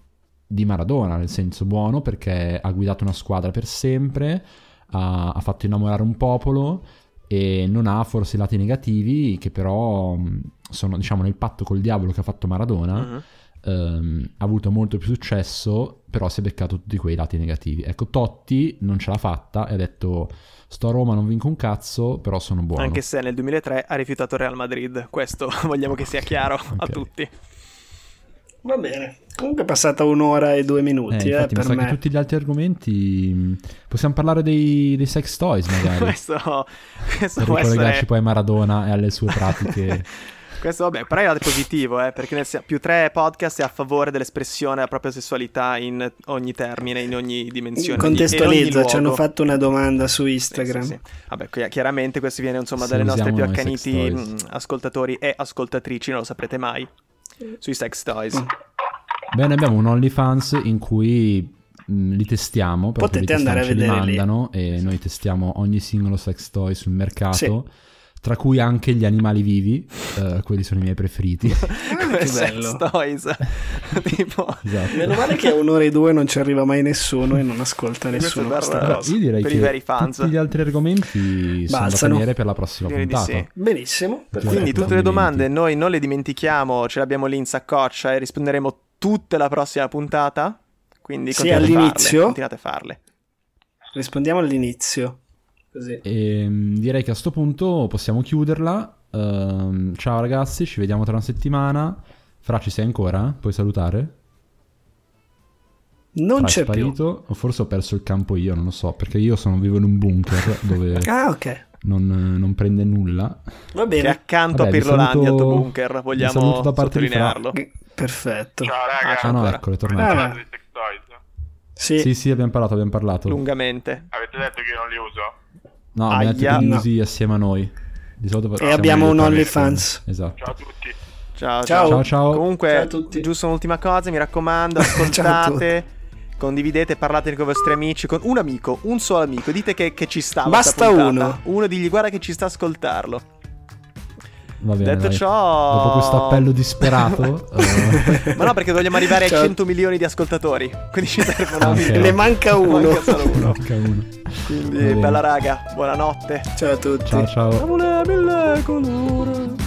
di Maradona, nel senso buono perché ha guidato una squadra per sempre, ha, ha fatto innamorare un popolo e non ha forse i lati negativi che però mh, sono diciamo nel patto col diavolo che ha fatto Maradona Mhm. ehm, ha avuto molto più successo però si è beccato tutti quei lati negativi ecco Totti non ce l'ha fatta e ha detto sto a Roma non vinco un cazzo però sono buono Anche se nel 2003 ha rifiutato Real Madrid. Questo vogliamo che sia chiaro a Ok. tutti. Va bene. Comunque è passata un'ora e due Eh, minuti, eh, infatti mi per me. che tutti gli altri argomenti mh, possiamo parlare dei, dei sex toys magari questo questo per ricollegarci essere... poi a Maradona e alle sue pratiche Questo vabbè, però è lato positivo, eh, perché nel più tre podcast è a favore dell'espressione della propria sessualità in ogni termine, in ogni dimensione. ogni Contestualizza, ci hanno fatto una domanda su Sì, Instagram. sì, sì. Vabbè, chi- chiaramente questo viene insomma Se dalle nostre più accaniti mh, ascoltatori e ascoltatrici, non lo saprete mai, sui sex toys. Mm. Bene, abbiamo un OnlyFans in cui mh, li testiamo. Proprio Potete li testiamo, andare a ce li vedere lì. mandano e noi testiamo ogni singolo sex toy sul mercato. Tra cui anche gli animali vivi, eh, quelli sono i miei preferiti. Come sex bello. toys. tipo... esatto. Meno male che a un'ora e due non ci arriva mai nessuno e non ascolta nessuno questa cosa. Io direi Per i che veri fans. tutti gli altri argomenti sono da Balzano. tenere per la prossima Direi di puntata. sì. Benissimo. perfetto. Quindi tutte le domande noi non le dimentichiamo, ce le abbiamo lì in saccoccia e risponderemo tutte la prossima puntata. Quindi Sì, continuate a farle, all'inizio. continuate a farle. Rispondiamo all'inizio. Così. E mh, direi che a sto punto possiamo chiuderla. Ehm, ciao ragazzi, ci vediamo tra una settimana. Fra, ci sei ancora? Puoi salutare? Non Fra, è c'è più. sparito? O forse ho perso il campo io, non lo so. Perché io sono vivo in un bunker dove Ah, ok. non, non prende nulla. Va Che è bene. accanto Vabbè, a Pirlolandia, saluto- tuo bunker, vogliamo da parte di Fra. sottolinearlo. Perfetto. Ciao raga, Ah, Ah no, ancora. ecco, è avete tornato. Ah. di? Sì. Sì, sì, abbiamo parlato, abbiamo parlato. Lungamente. Avete detto che io non li uso? No, Aia. usi assieme a noi. Di solito E abbiamo un OnlyFans. Esatto. Ciao a tutti. Ciao, Ciao. Ciao, ciao. Comunque, Ciao a tutti. giusto un'ultima cosa, mi raccomando, ascoltate, condividete, parlate con i vostri amici, con un amico, un solo amico, dite che, che ci sta. Basta uno. Uno digli guarda che ci sta a ascoltarlo. Va bene, Detto dai. ciò, Dopo questo appello disperato, eh, Ma no, perché vogliamo arrivare Ciao. a 100 milioni di ascoltatori. Quindi ci servono Ok. Ne manca uno. Manca solo uno. manca uno. Quindi, bella raga, buonanotte. Ciao a tutti. Ciao ciao. Amore mille colori.